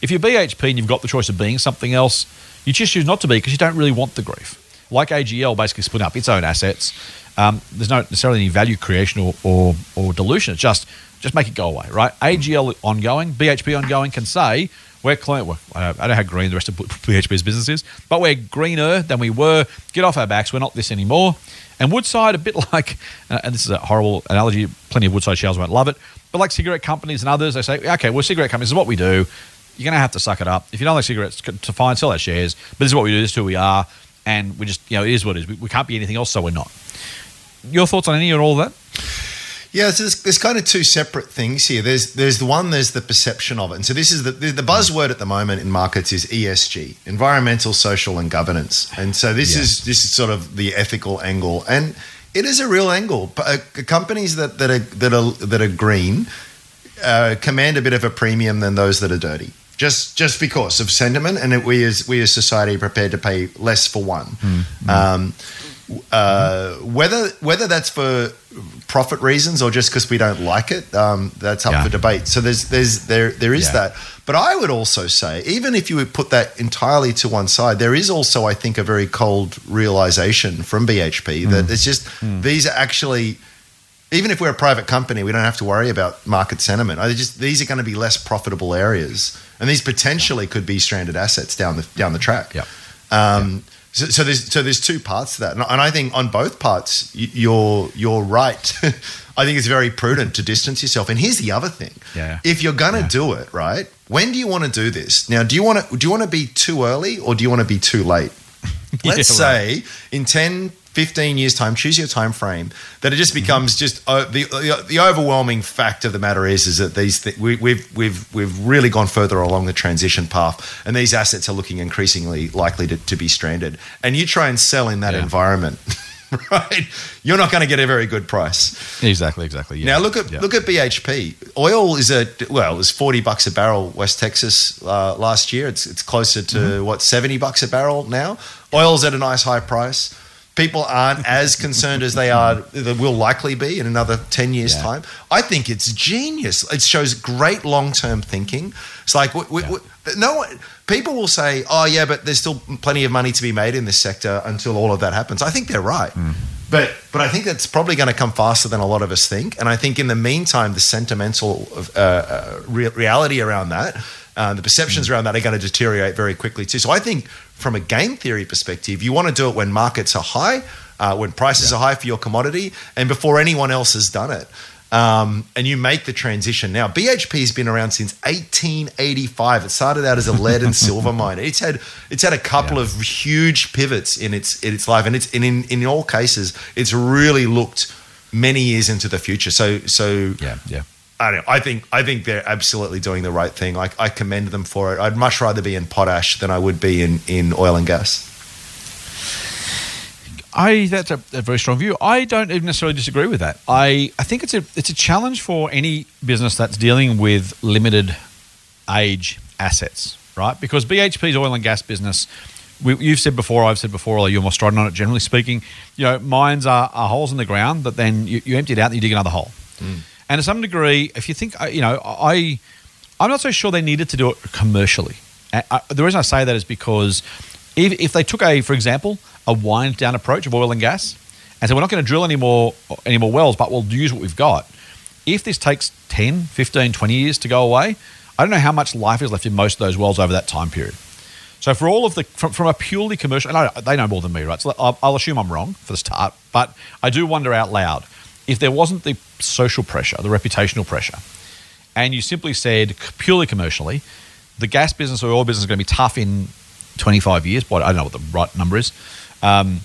If you're BHP and you've got the choice of being something else, you just choose not to be because you don't really want the grief. Like AGL basically splitting up its own assets, um, there's not necessarily any value creation or, or, or dilution. It's just just make it go away, right? AGL ongoing, BHP ongoing can say we're clean. Well, I don't know how green the rest of BHP's business is, but we're greener than we were. Get off our backs. We're not this anymore. And Woodside, a bit like, uh, and this is a horrible analogy. Plenty of Woodside shells won't love it, but like cigarette companies and others, they say, okay, well, cigarette companies is what we do. You're going to have to suck it up. If you don't like cigarettes, to fine, sell our shares. But this is what we do. This is who we are. And we just, you know, it is what it is. We, we can't be anything else, so we're not. Your thoughts on any or all of that? Yeah, so there's, there's kind of two separate things here. There's there's the one, there's the perception of it. And so this is the, the, buzzword at the moment in markets is ESG, environmental, social, and governance. And so this Yes. is this is sort of the ethical angle, and it is a real angle. Uh, companies that, that are that are that are green uh, command a bit of a premium than those that are dirty. Just just because of sentiment, and we as we as society are prepared to pay less for one. Um, uh, whether whether that's for profit reasons or just because we don't like it, um, that's up Yeah. for debate. So there's there's there there is Yeah. that. But I would also say, even if you would put that entirely to one side, there is also, I think, a very cold realization from BHP that it's just these are actually. Even if we're a private company, we don't have to worry about market sentiment. I just these are going to be less profitable areas, and these potentially could be stranded assets down the down the track. Yep. Um, so, so there's so there's two parts to that, and, I think on both parts you're you're right. I think it's very prudent to distance yourself. And here's the other thing: Yeah. if you're going to Yeah. do it, right? When do you want to do this? Now, do you want to do you want to be too early or do you want to be too late? Let's Yeah, say in 10, 15 years' time, choose your time frame, that it just becomes just uh, the, the the overwhelming fact of the matter is is that these th- we, we've we've we've really gone further along the transition path, and these assets are looking increasingly likely to, to be stranded. And you try and sell in that Yeah. environment, right? You're not going to get a very good price. Exactly, exactly. Yeah. Now look at Yeah. look at BHP. Oil is a well, it was forty bucks a barrel West Texas uh, last year. It's it's closer to Mm-hmm. what seventy bucks a barrel now. Oil's at a nice high price. People aren't as concerned as they are. They will likely be in another ten years' Yeah. time. I think it's genius. It shows great long term thinking. It's like we, we, Yeah. we, no one. People will say, "Oh yeah, but there's still plenty of money to be made in this sector until all of that happens." I think they're right. Hmm. But but I think that's probably going to come faster than a lot of us think. And I think in the meantime, the sentimental uh, uh, re- reality around that, uh, the perceptions around that are going to deteriorate very quickly too. So I think from a game theory perspective, you want to do it when markets are high, uh, when prices are high for your commodity, and before anyone else has done it. Um, and you make the transition now. BHP has been around since 1885. It started out as a lead and silver mine. It's had it's had a couple Yeah. of huge pivots in its in its life, and it's and in in all cases, it's really looked many years into the future. So so Yeah, yeah. I don't know. I think I think they're absolutely doing the right thing. I, I commend them for it. I'd much rather be in potash than I would be in in oil and gas. I that's a, a very strong view. I don't even necessarily disagree with that. I, I think it's a it's a challenge for any business that's dealing with limited age assets, right? Because BHP's oil and gas business, we, you've said before, I've said before, or you're more striding on it. Generally speaking, you know, mines are, are holes in the ground that then you, you empty it out and you dig another hole. Mm. And to some degree, if you think, uh, you know, I I'm not so sure they needed to do it commercially. Uh, uh, the reason I say that is because if, if they took a, for example, a wind down approach of oil and gas, and said we're not going to drill any more any more wells, but we'll use what we've got. If this takes 10, 15, 20 years to go away, I don't know how much life is left in most of those wells over that time period. So for all of the from, from a purely commercial, and I, they know more than me, right? So I'll, I'll assume I'm wrong for the start, but I do wonder out loud if there wasn't the social pressure, the reputational pressure, and you simply said purely commercially, the gas business or oil business is going to be tough in 25 years. But I don't know what the right number is. Um,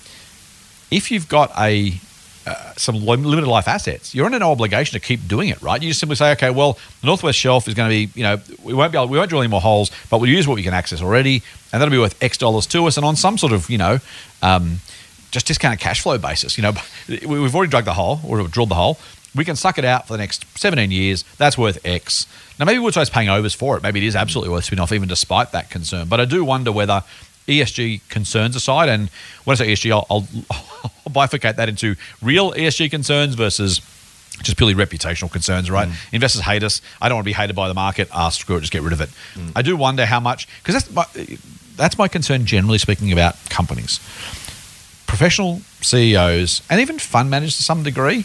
if you've got a uh, some limited life assets, you're under no obligation to keep doing it, right? You just simply say, okay, well, the Northwest Shelf is going to be, you know, we won't be able, we won't drill any more holes, but we'll use what we can access already, and that'll be worth X dollars to us, and on some sort of, you know, um, just discounted cash flow basis, you know, we- we've already dug the hole or drilled the hole. We can suck it out for the next 17 years. That's worth X. Now, maybe Woodside's paying overs for it. Maybe it is absolutely worth spin off, even despite that concern. But I do wonder whether ESG concerns aside, and when I say ESG, I'll, I'll, I'll bifurcate that into real ESG concerns versus just purely reputational concerns, right? Mm. Investors hate us. I don't want to be hated by the market. Ah, screw it, just get rid of it. Mm. I do wonder how much because that's my, that's my concern generally speaking about companies, professional CEOs, and even fund managers to some degree.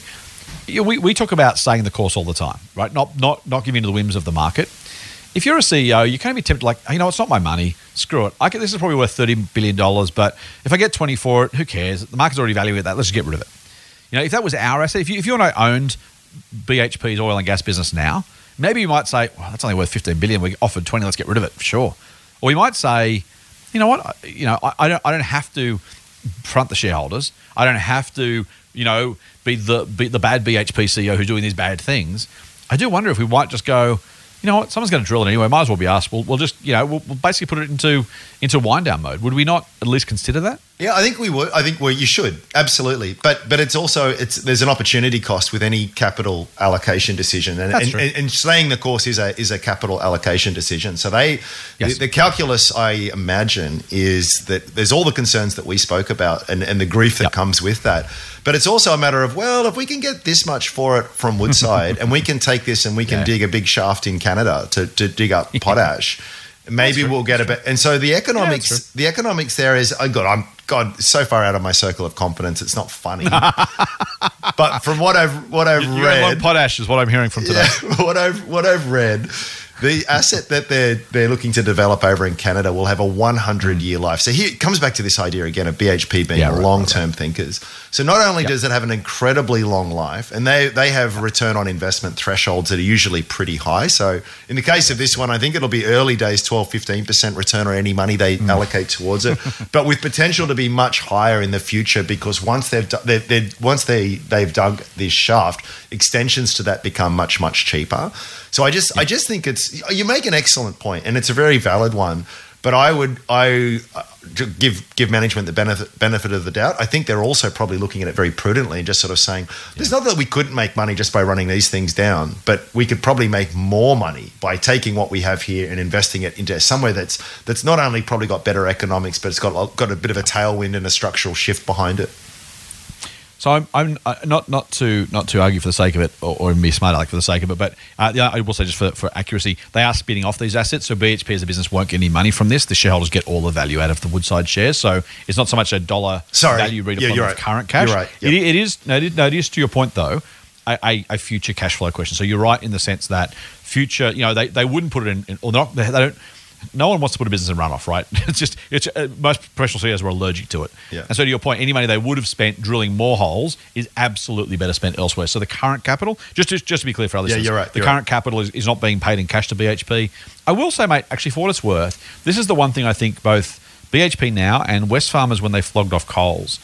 We, we talk about staying the course all the time, right? Not not not giving in to the whims of the market. If you're a CEO, you can be tempted like, you know, it's not my money. Screw it. I this is probably worth thirty billion dollars, but if I get twenty for it, who cares? The market's already valuing that. Let's just get rid of it. You know, if that was our asset, if you if you and I owned BHP's oil and gas business now, maybe you might say, well, that's only worth 15 billion. We offered 20, let's get rid of it. Sure. Or you might say, you know what? You know, I, I don't I don't have to front the shareholders. I don't have to, you know, be the be the bad BHP CEO who's doing these bad things. I do wonder if we might just go, you know what, someone's going to drill it anyway. Might as well be us. We'll, we'll just, you know, we'll, we'll basically put it into into wind down mode. Would we not at least consider that? Yeah, I think we would. I think well, you should absolutely, but but it's also it's there's an opportunity cost with any capital allocation decision, and and, and, and staying the course is a is a capital allocation decision. So they Yes. the, the calculus I imagine is that there's all the concerns that we spoke about and, and the grief that Yep. comes with that, but it's also a matter of well, if we can get this much for it from Woodside, and we can take this and we can Yeah. dig a big shaft in Canada to to dig up potash. Maybe we'll get a bit, and so the economics true. the economics there is oh god i'm god so far out of my circle of competence it's not funny but from what i've what i've You one read potash is what I'm hearing from today. yeah, what i've what i've read the asset that they're they're looking to develop over in Canada will have a 100 year life. So here it comes back to this idea again of BHP being Yeah, right, long term thinkers. So not only does it have an incredibly long life, and they they have return on investment thresholds that are usually pretty high. So in the case of this one, I think it'll be early days 12 15% return on any money they Mm. allocate towards it, but with potential to be much higher in the future because once they've they're, they're, once they they've dug this shaft, extensions to that become much much cheaper. So I just I just think it's you make an excellent point and it's a very valid one. But I would I uh, give give management the benefit benefit of the doubt. I think they're also probably looking at it very prudently and just sort of saying, "It's not that we couldn't make money just by running these things down, but we could probably make more money by taking what we have here and investing it into somewhere that's that's not only probably got better economics, but it's got got a bit of a tailwind and a structural shift behind it." So I'm, I'm uh, not not to not to argue for the sake of it or, or be smart like for the sake of it, but uh, yeah, I will say just for, for accuracy, they are spinning off these assets. So BHP as a business won't get any money from this. The shareholders get all the value out of the Woodside shares. So it's not so much a dollar Sorry. value Yeah, redeployment you're of right. current cash. You're right. It, it is no, it, no, it is to your point though. A, a, future cash flow question. So you're right in the sense that future, you know, they, they wouldn't put it in, or not, they don't. No one wants to put a business in runoff, right? It's just it's uh, most professional CEOs are allergic to it. Yeah. And so to your point, any money they would have spent drilling more holes is absolutely better spent elsewhere. So the current capital, just to, just to be clear for our listeners, you're right, the you're current capital is, is not being paid in cash to BHP. I will say, mate, actually for what it's worth, this is the one thing I think both BHP now and Wesfarmers when they flogged off Coles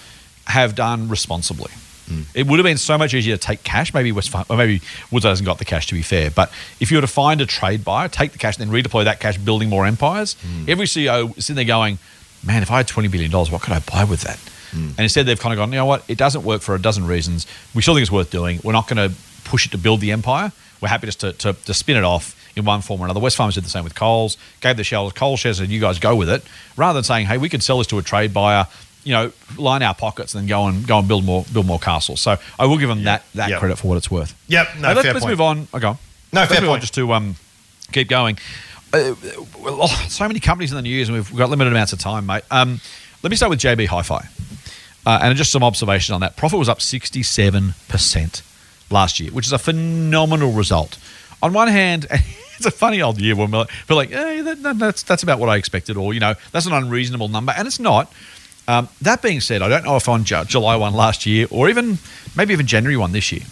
have done responsibly. Mm. It would have been so much easier to take cash. Maybe West or maybe Woodside hasn't got the cash to be fair. But if you were to find a trade buyer, take the cash, and then redeploy that cash, building more empires, mm. every CEO is sitting there going, "Man, if I had twenty billion dollars, what could I buy with that?" Mm. And instead, they've kind of gone, "You know what? It doesn't work for a dozen reasons. We still think it's worth doing. We're not going to push it to build the empire. We're happy just to, to, to spin it off in one form or another. Wesfarmers did the same with Coles, gave the shareholders Coles shares, and you guys go with it, rather than saying, "Hey, we could sell this to a trade buyer." You know, line our pockets and then go and go and build more build more castles. So I will give them that that Yep. credit for what it's worth. Yep, no, Hey, let's, fair let's move on. I Okay. No, let's fair move on point. just to um, keep going. Uh, well, oh, so many companies in the news, and we've got limited amounts of time, mate. Um, let me start with JB Hi-Fi, uh, and just some observation on that. Profit was up sixty-seven percent last year, which is a phenomenal result. On one hand, it's a funny old year when we're like, we're like eh, that, that- that's that's about what I expected, or you know, that's an unreasonable number, and it's not. Um, that being said, I don't know if on Ju- July one last year, or even maybe even January one this year,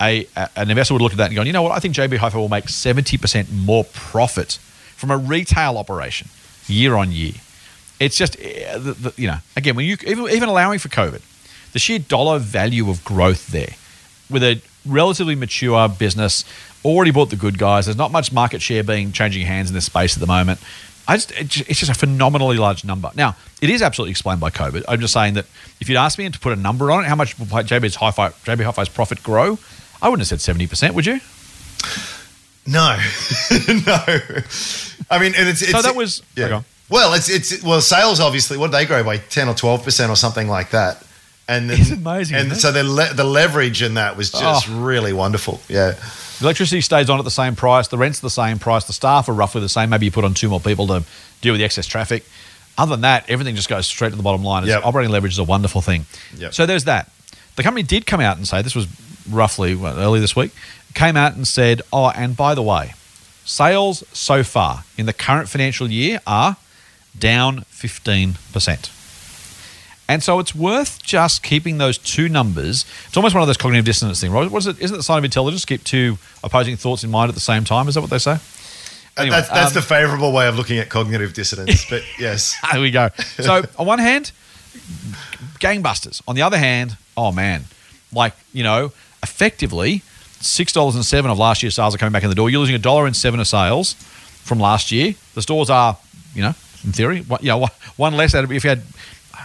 a, a- an investor would look at that and go, you know what, I think JB Hi-Fi will make 70% more profit from a retail operation year on year. It's just, eh, you know, again, when you even, even allowing for COVID, the sheer dollar value of growth there with a relatively mature business, already bought the good guys. There's not much market share being changing hands in this space at the moment. I just, it's just a phenomenally large number. Now, it is absolutely explained by COVID. I'm just saying that if you'd asked me to put a number on it, how much will JB's Hi-Fi, JB Hi-Fi's profit grow? I wouldn't have said 70%, would you? No, no. I mean, and it's, it's so that was yeah. Well, it's it's well, sales obviously. What did they grow by ten or twelve percent or something like that? And then, It's amazing, And so the le- the leverage in that was oh. just Oh. really wonderful. Yeah, The electricity stays on at the same price. The rent's are the same price. The staff are roughly the same. Maybe you put on two more people to deal with the excess traffic. Other than that, everything just goes straight to the bottom line. Yep. Operating leverage is a wonderful thing. Yep. So there's that. The company did come out and say this was roughly well, early this week. Came out and said, "Oh, and by the way, sales so far in the current financial year are down fifteen percent." And so it's worth just keeping those two numbers. It's almost one of those cognitive dissonance things, right? What is it? Isn't it the sign of intelligence? to Keep two opposing thoughts in mind at the same time. Is that what they say? Anyway, that's that's um, the favourable way of looking at cognitive dissonance. But yes, There we go. So on one hand, gangbusters. On the other hand, oh man, like you know, effectively six dollars and seven of last year's sales are coming back in the door. You're losing a dollar and seven of sales from last year. The stores are, you know, in theory, one, you know, one- one less out of if you had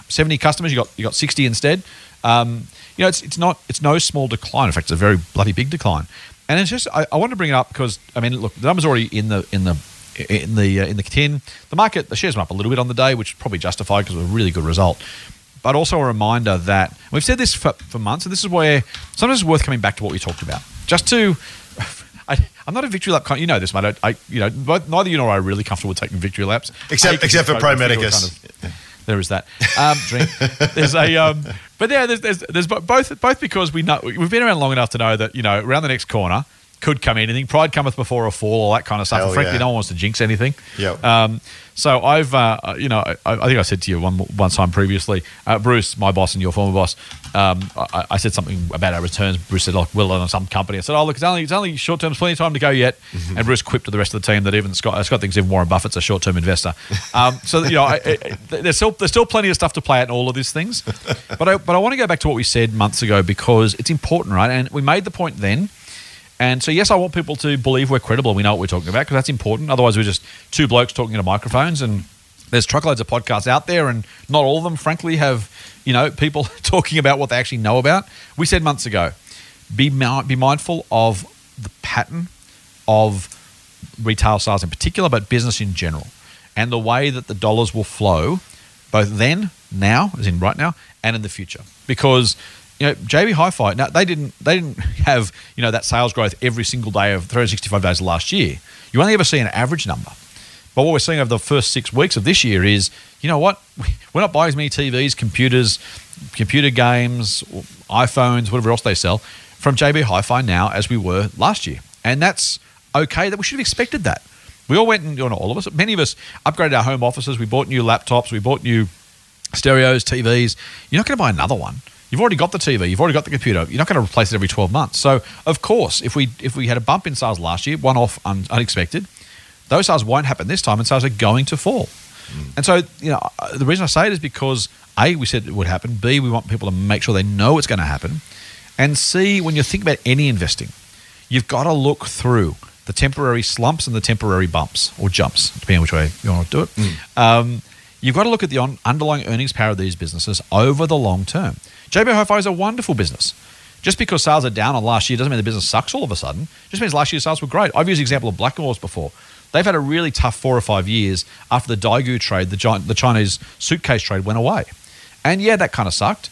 seventy customers, you got you got sixty instead. Um, you know, it's it's not it's no small decline. In fact, it's a very bloody big decline. And it's just I, I want to bring it up because I mean, look, the numbers are already in the in the in the uh, in the tin. The market, the shares went up a little bit on the day, which is probably justified because it was a really good result. But also a reminder that we've said this for, for months, and this is where sometimes it's worth coming back to what we talked about, just to. I, I'm not a victory lap kind. You know this, mate. I, I you know, both, neither you nor I are really comfortable with taking victory laps. Except- except for Pro Medicus. kind of- there is that um, drink. There's a, um, but yeah, there's, there's, there's both, both because we know we've been around long enough to know that you know around the next corner could come anything. Pride cometh before a fall, all that kind of stuff. Hell and frankly, yeah. no one wants to jinx anything. Yep. Um, so I've, uh, you know, I, I think I said to you one one time previously, uh, Bruce, my boss and your former boss, um, I, I said something about our returns. Bruce said, "Like, we'll on some company." I said, "Oh, look, it's only it's only short term, plenty of time to go yet." Mm-hmm. And Bruce quipped to the rest of the team that even Scott, uh, Scott thinks even Warren Buffett's a short term investor. Um, so you know, I, I, there's still there's still plenty of stuff to play out in all of these things. But I but I want to go back to what we said months ago because it's important, right? And we made the point then. And so, yes, I want people to believe we're credible and we know what we're talking about because that's important. Otherwise, we're just two blokes talking into microphones and there's truckloads of podcasts out there and not all of them, frankly, have, you know, people talking about what they actually know about. We said months ago, be, be mindful of the pattern of retail sales in particular, but business in general, and the way that the dollars will flow both then, now, as in right now, and in the future. Because you know, JB Hi-Fi, now they didn't they didn't have you know that sales growth every single day of 365 days of last year. You only ever see an average number. But what we're seeing over the first six weeks of this year is, you know what? We're not buying as many TVs, computers, computer games, iPhones, whatever else they sell from JB Hi-Fi now as we were last year, and that's okay. That we should have expected that. We all went and, you know, all of us, many of us upgraded our home offices. We bought new laptops. We bought new stereos, TVs. You're not going to buy another one. You've already got the TV. You've already got the computer. You're not going to replace it every 12 months. So, of course, if we if we had a bump in sales last year, one off un, unexpected, those sales won't happen this time, and sales are going to fall. And so, you know, uh, the reason I say it is because a we said it would happen. B we want people to make sure they know it's going to happen, and C when you think about any investing, you've got to look through the temporary slumps and the temporary bumps or jumps, depending on which way you want to do it. Um, you've got to look at the on- underlying earnings power of these businesses over the long term. JB Hi-Fi is a wonderful business. Just because sales are down on last year doesn't mean the business sucks all of a sudden. It just means last year's sales were great. I've used the example of Blackmores before. They've had a really tough four or five years after the Daigou trade, the, gi- the Chinese suitcase trade went away. And yeah, that kind of sucked.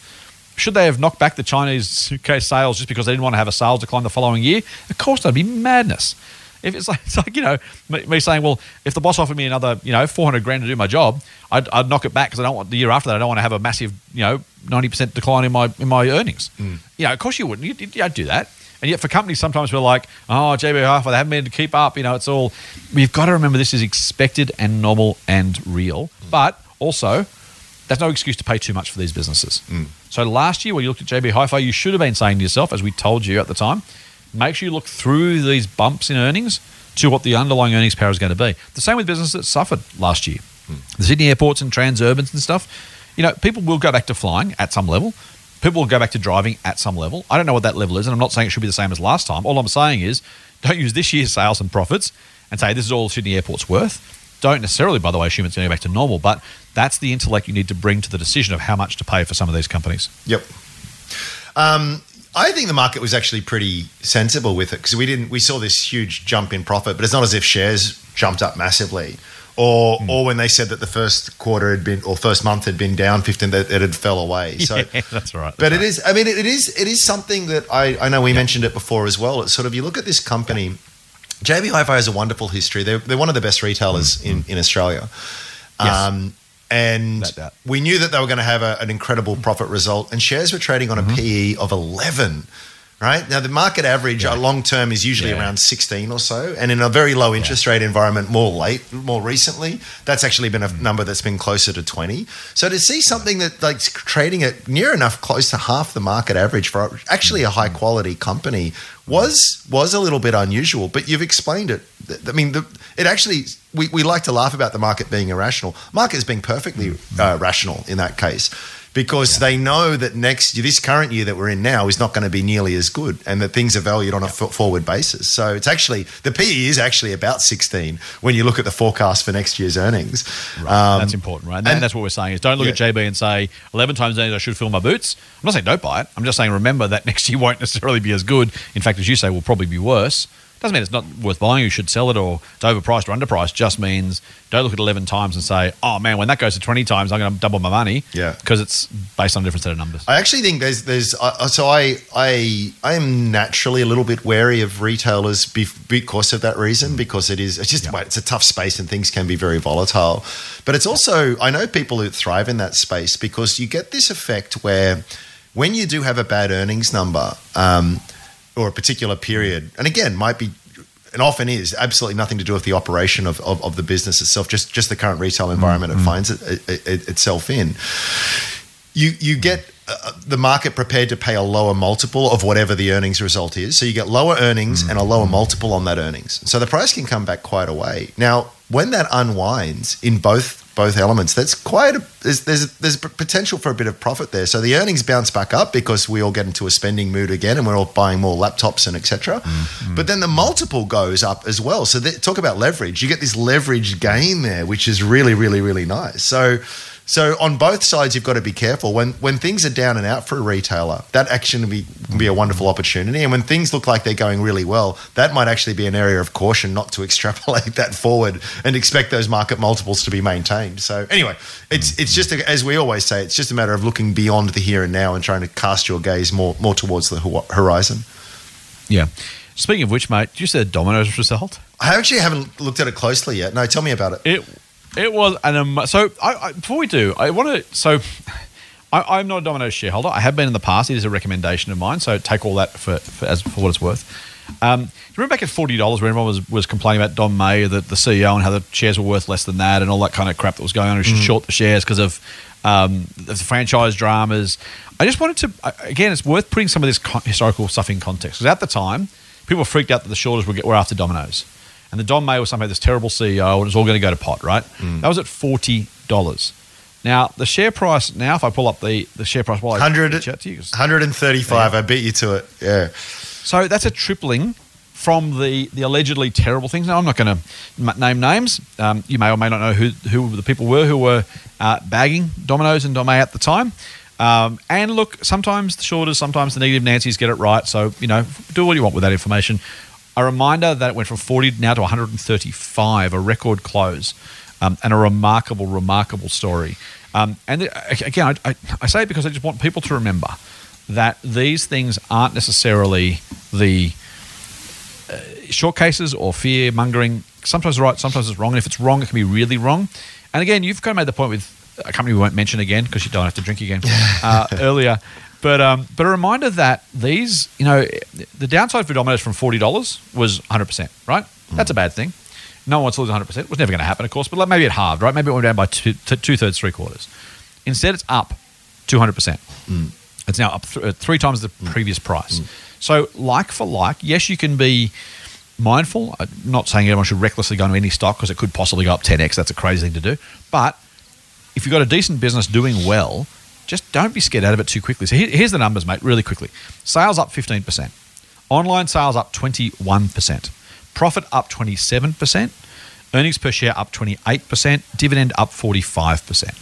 Should they have knocked back the Chinese suitcase sales just because they didn't want to have a sales decline the following year? Of course, that'd be madness. If it's like, it's like you know me, me saying, well, if the boss offered me another you know four hundred grand to do my job, I'd, I'd knock it back because I don't want the year after that. I don't want to have a massive you know ninety percent decline in my in my earnings. Mm. You know, of course you wouldn't. You, you, would do that. And yet, for companies, sometimes we're like, oh, JB Hi-Fi, they haven't been able to keep up. You know, it's all. We've got to remember this is expected and normal and real, mm. but also that's no excuse to pay too much for these businesses. Mm. So last year, when you looked at JB Hi-Fi, you should have been saying to yourself, as we told you at the time, make sure you look through these bumps in earnings to what the underlying earnings power is going to be. The same with businesses that suffered last year. The Sydney airports and Transurbans and stuff. You know, people will go back to flying at some level. People will go back to driving at some level. I don't know what that level is, and I'm not saying it should be the same as last time. All I'm saying is don't use this year's sales and profits and say this is all Sydney airport's worth. Don't necessarily, by the way, assume it's going to go back to normal, but that's the intellect you need to bring to the decision of how much to pay for some of these companies. Yep. Um, I think the market was actually pretty sensible with it because we didn't. We saw this huge jump in profit, but it's not as if shares jumped up massively. or Hmm. or when they said that the first quarter had been or first month had been down 15 that it had fell away. So Yeah, that's right. but it is I mean it, it is it is something that I I know we mentioned it before as well. It's sort of you look at this company JB Hi-Fi has a wonderful history. They're, they're one of the best retailers in, in Australia. Mm, Yes. Um, and we knew that they were going to have a, an incredible profit result, and shares were trading on a Mm-hmm. PE of 11. Right now, the market average uh, long term is usually Yeah. around 16 or so, and in a very low interest rate environment, more late, more recently, that's actually been a Mm. number that's been closer to 20. So to see something that like trading at near enough close to half the market average for actually a Mm. high quality company was was a little bit unusual. But you've explained it. I mean, the, it actually we, we like to laugh about the market being irrational. Market is being perfectly Mm. uh, rational in that case. Because they know that next year, this current year that we're in now, is not going to be nearly as good, and that things are valued on a f- forward basis. So it's actually the PE is actually about sixteen when you look at the forecast for next year's earnings. Right. Um, that's important, right? And, and- that's what we're saying is don't look Yeah. at JB and say 11 times earnings I should fill my boots. I'm not saying don't buy it. I'm just saying remember that next year won't necessarily be as good. In fact, as you say, will probably be worse. Doesn't mean it's not worth buying. You should sell it or it's overpriced or underpriced. Just means don't look at 11 times and say, oh man, when that goes to 20 times, I'm going to double my money. Yeah. Because it's based on a different set of numbers. I actually think there's there's uh, so I I I am naturally a little bit wary of retailers be, because of that reason because it is it's just it's a tough space and things can be very volatile, but it's also I know people who thrive in that space because you get this effect where when you do have a bad earnings number um, or a particular period, and again might be and often is absolutely nothing to do with the operation of, of, of the business itself, just just the current retail environment it mm-hmm. finds it, it, it, itself in you you get uh, uh, the market prepared to pay a lower multiple of whatever the earnings result is. So you get lower earnings and a lower mm-hmm. multiple on that earnings. So the price can come back quite a way. Now, when that unwinds in both both elements, that's quite a there's there's there's potential for a bit of profit there. So the earnings bounce back up because we all get into a spending mood again, and we're all buying more laptops and etc. Mm-hmm. But then the multiple goes up as well. So that, talk about leverage. You get this leverage gain there, which is really really really nice. So. So on both sides, you've got to be careful. When when things are down and out for a retailer, that actually can be, can be a wonderful opportunity. And when things look like they're going really well, that might actually be an area of caution not to extrapolate that forward and expect those market multiples to be maintained. So anyway, it's it's just a, as we always say, it's just a matter of looking beyond the here and now and trying to cast your gaze more more towards the horizon. Yeah. Speaking of which, mate, did you see the Domino's result? I actually haven't looked at it closely yet. No, tell me about it. It it was an um, so I, I, before we do, I want to so I, I'm not a Domino's shareholder. I have been in the past. It is a recommendation of mine, so take all that for, for as for what it's worth. Um, remember back at forty dollars when everyone was, was complaining about Don Meij, the, the CEO, and how the shares were worth less than that, and all that kind of crap that was going on. We should short the shares because of um, the franchise dramas. I just wanted to again, it's worth putting some of this historical stuff in context because at the time, people freaked out that the shorters were, get, were after Domino's, and the Don Meij was somehow this terrible CEO, and it was all going to go to pot. Right? That was at forty dollars. Now the share price now, if I pull up the, the share price, while I 100 reach out to you, 'cause- 135. I beat you to it. Yeah. so that's a tripling from the, the allegedly terrible things. Now, I'm not going to name names. Um, you may or may not know who, who the people were who were uh, bagging Domino's and Dome at the time. Um, and look, sometimes the shorters, sometimes the negative Nancy's get it right. So, you know, do what you want with that information. A reminder that it went from 40 now to 135, a record close, um, and a remarkable, remarkable story. Um, and the, again, I, I, I say it because I just want people to remember that these things aren't necessarily the short cases or fear mongering. Sometimes it's right, sometimes it's wrong. And if it's wrong, it can be really wrong. And again, you've kind of made the point with a company we won't mention again because you don't have to drink again uh, earlier. But um, but a reminder that these, you know, the downside for Domino's from forty dollars was one hundred percent, right? That's a bad thing. No one wants to lose one hundred percent. It was never going to happen, of course. But like maybe it halved, right? Maybe it went down by two, two thirds, three quarters. Instead, it's up two hundred percent. It's now up th- uh, three times the previous price. So, like for like, yes, you can be mindful. I'm not saying everyone should recklessly go into any stock because it could possibly go up 10x. That's a crazy thing to do. But if you've got a decent business doing well, just don't be scared out of it too quickly. So, here- here's the numbers, mate, really quickly sales up 15%, online sales up 21%, profit up 27%, earnings per share up 28%, dividend up 45%.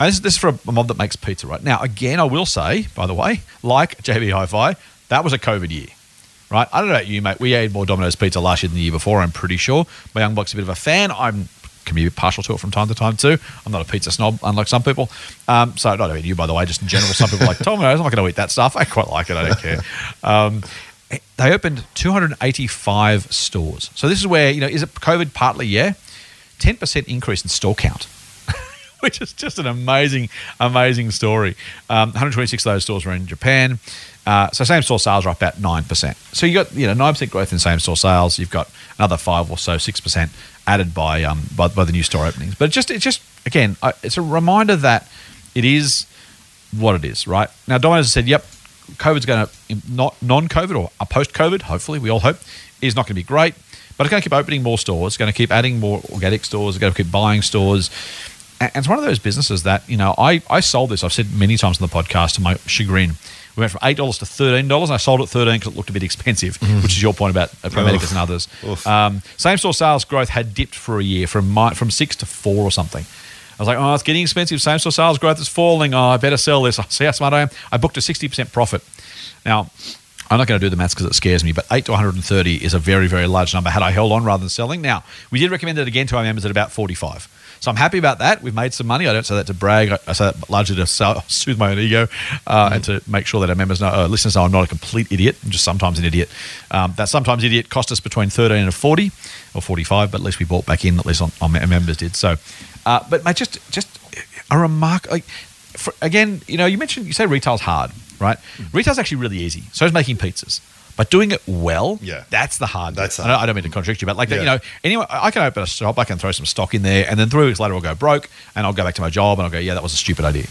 And This, this is for a mob that makes pizza, right? Now, again, I will say, by the way, like JB Hi-Fi, that was a COVID year, right? I don't know about you, mate. We ate more Domino's pizza last year than the year before. I'm pretty sure. My young bloke's a bit of a fan. I'm can be partial to it from time to time too. I'm not a pizza snob, unlike some people. Um, so not only you, by the way, just in general, some people are like Domino's. I'm not going to eat that stuff. I quite like it. I don't care. Um, they opened 285 stores. So this is where you know is it COVID partly? Yeah, 10% increase in store count. Which is just an amazing, amazing story. Um, 126 of those stores were in Japan. Uh, so same store sales are up about nine percent. So you got you know nine percent growth in same store sales. You've got another five or so six percent added by um by, by the new store openings. But just it's just again I, it's a reminder that it is what it is. Right now, Domino's said, "Yep, COVID's going to not non-COVID or a post-COVID. Hopefully, we all hope is not going to be great, but it's going to keep opening more stores. It's going to keep adding more organic stores. It's going to keep buying stores." And it's one of those businesses that you know I I sold this. I've said many times on the podcast to my chagrin we went from eight dollars to thirteen dollars, and I sold it thirteen because it looked a bit expensive, mm. which is your point about Pro Medicus and others. Um, same store sales growth had dipped for a year from my, from six to four or something. I was like, oh, it's getting expensive. Same store sales growth is falling. Oh, I better sell this. I See how smart I am. I booked a sixty percent profit. Now, I'm not going to do the maths because it scares me, but 8 to 130 is a very, very large number had I held on rather than selling. Now, we did recommend it again to our members at about 45. So I'm happy about that. We've made some money. I don't say that to brag. I say that largely to soothe my own ego uh, mm. and to make sure that our members know, uh, listeners know I'm not a complete idiot. I'm just sometimes an idiot. Um, that sometimes idiot cost us between 13 and 40 or 45, but at least we bought back in. At least on, on our members did. So, uh, but mate, just just a remark. Like, for, again, you know, you mentioned you say retail's hard, right? Mm. Retail's actually really easy. So is making pizzas. But doing it well, yeah. that's the hard. That's I, don't, I don't mean to contradict you, but like yeah. you know, anyway, I can open a shop, I can throw some stock in there, and then three weeks later I'll go broke, and I'll go back to my job, and I'll go, yeah, that was a stupid idea.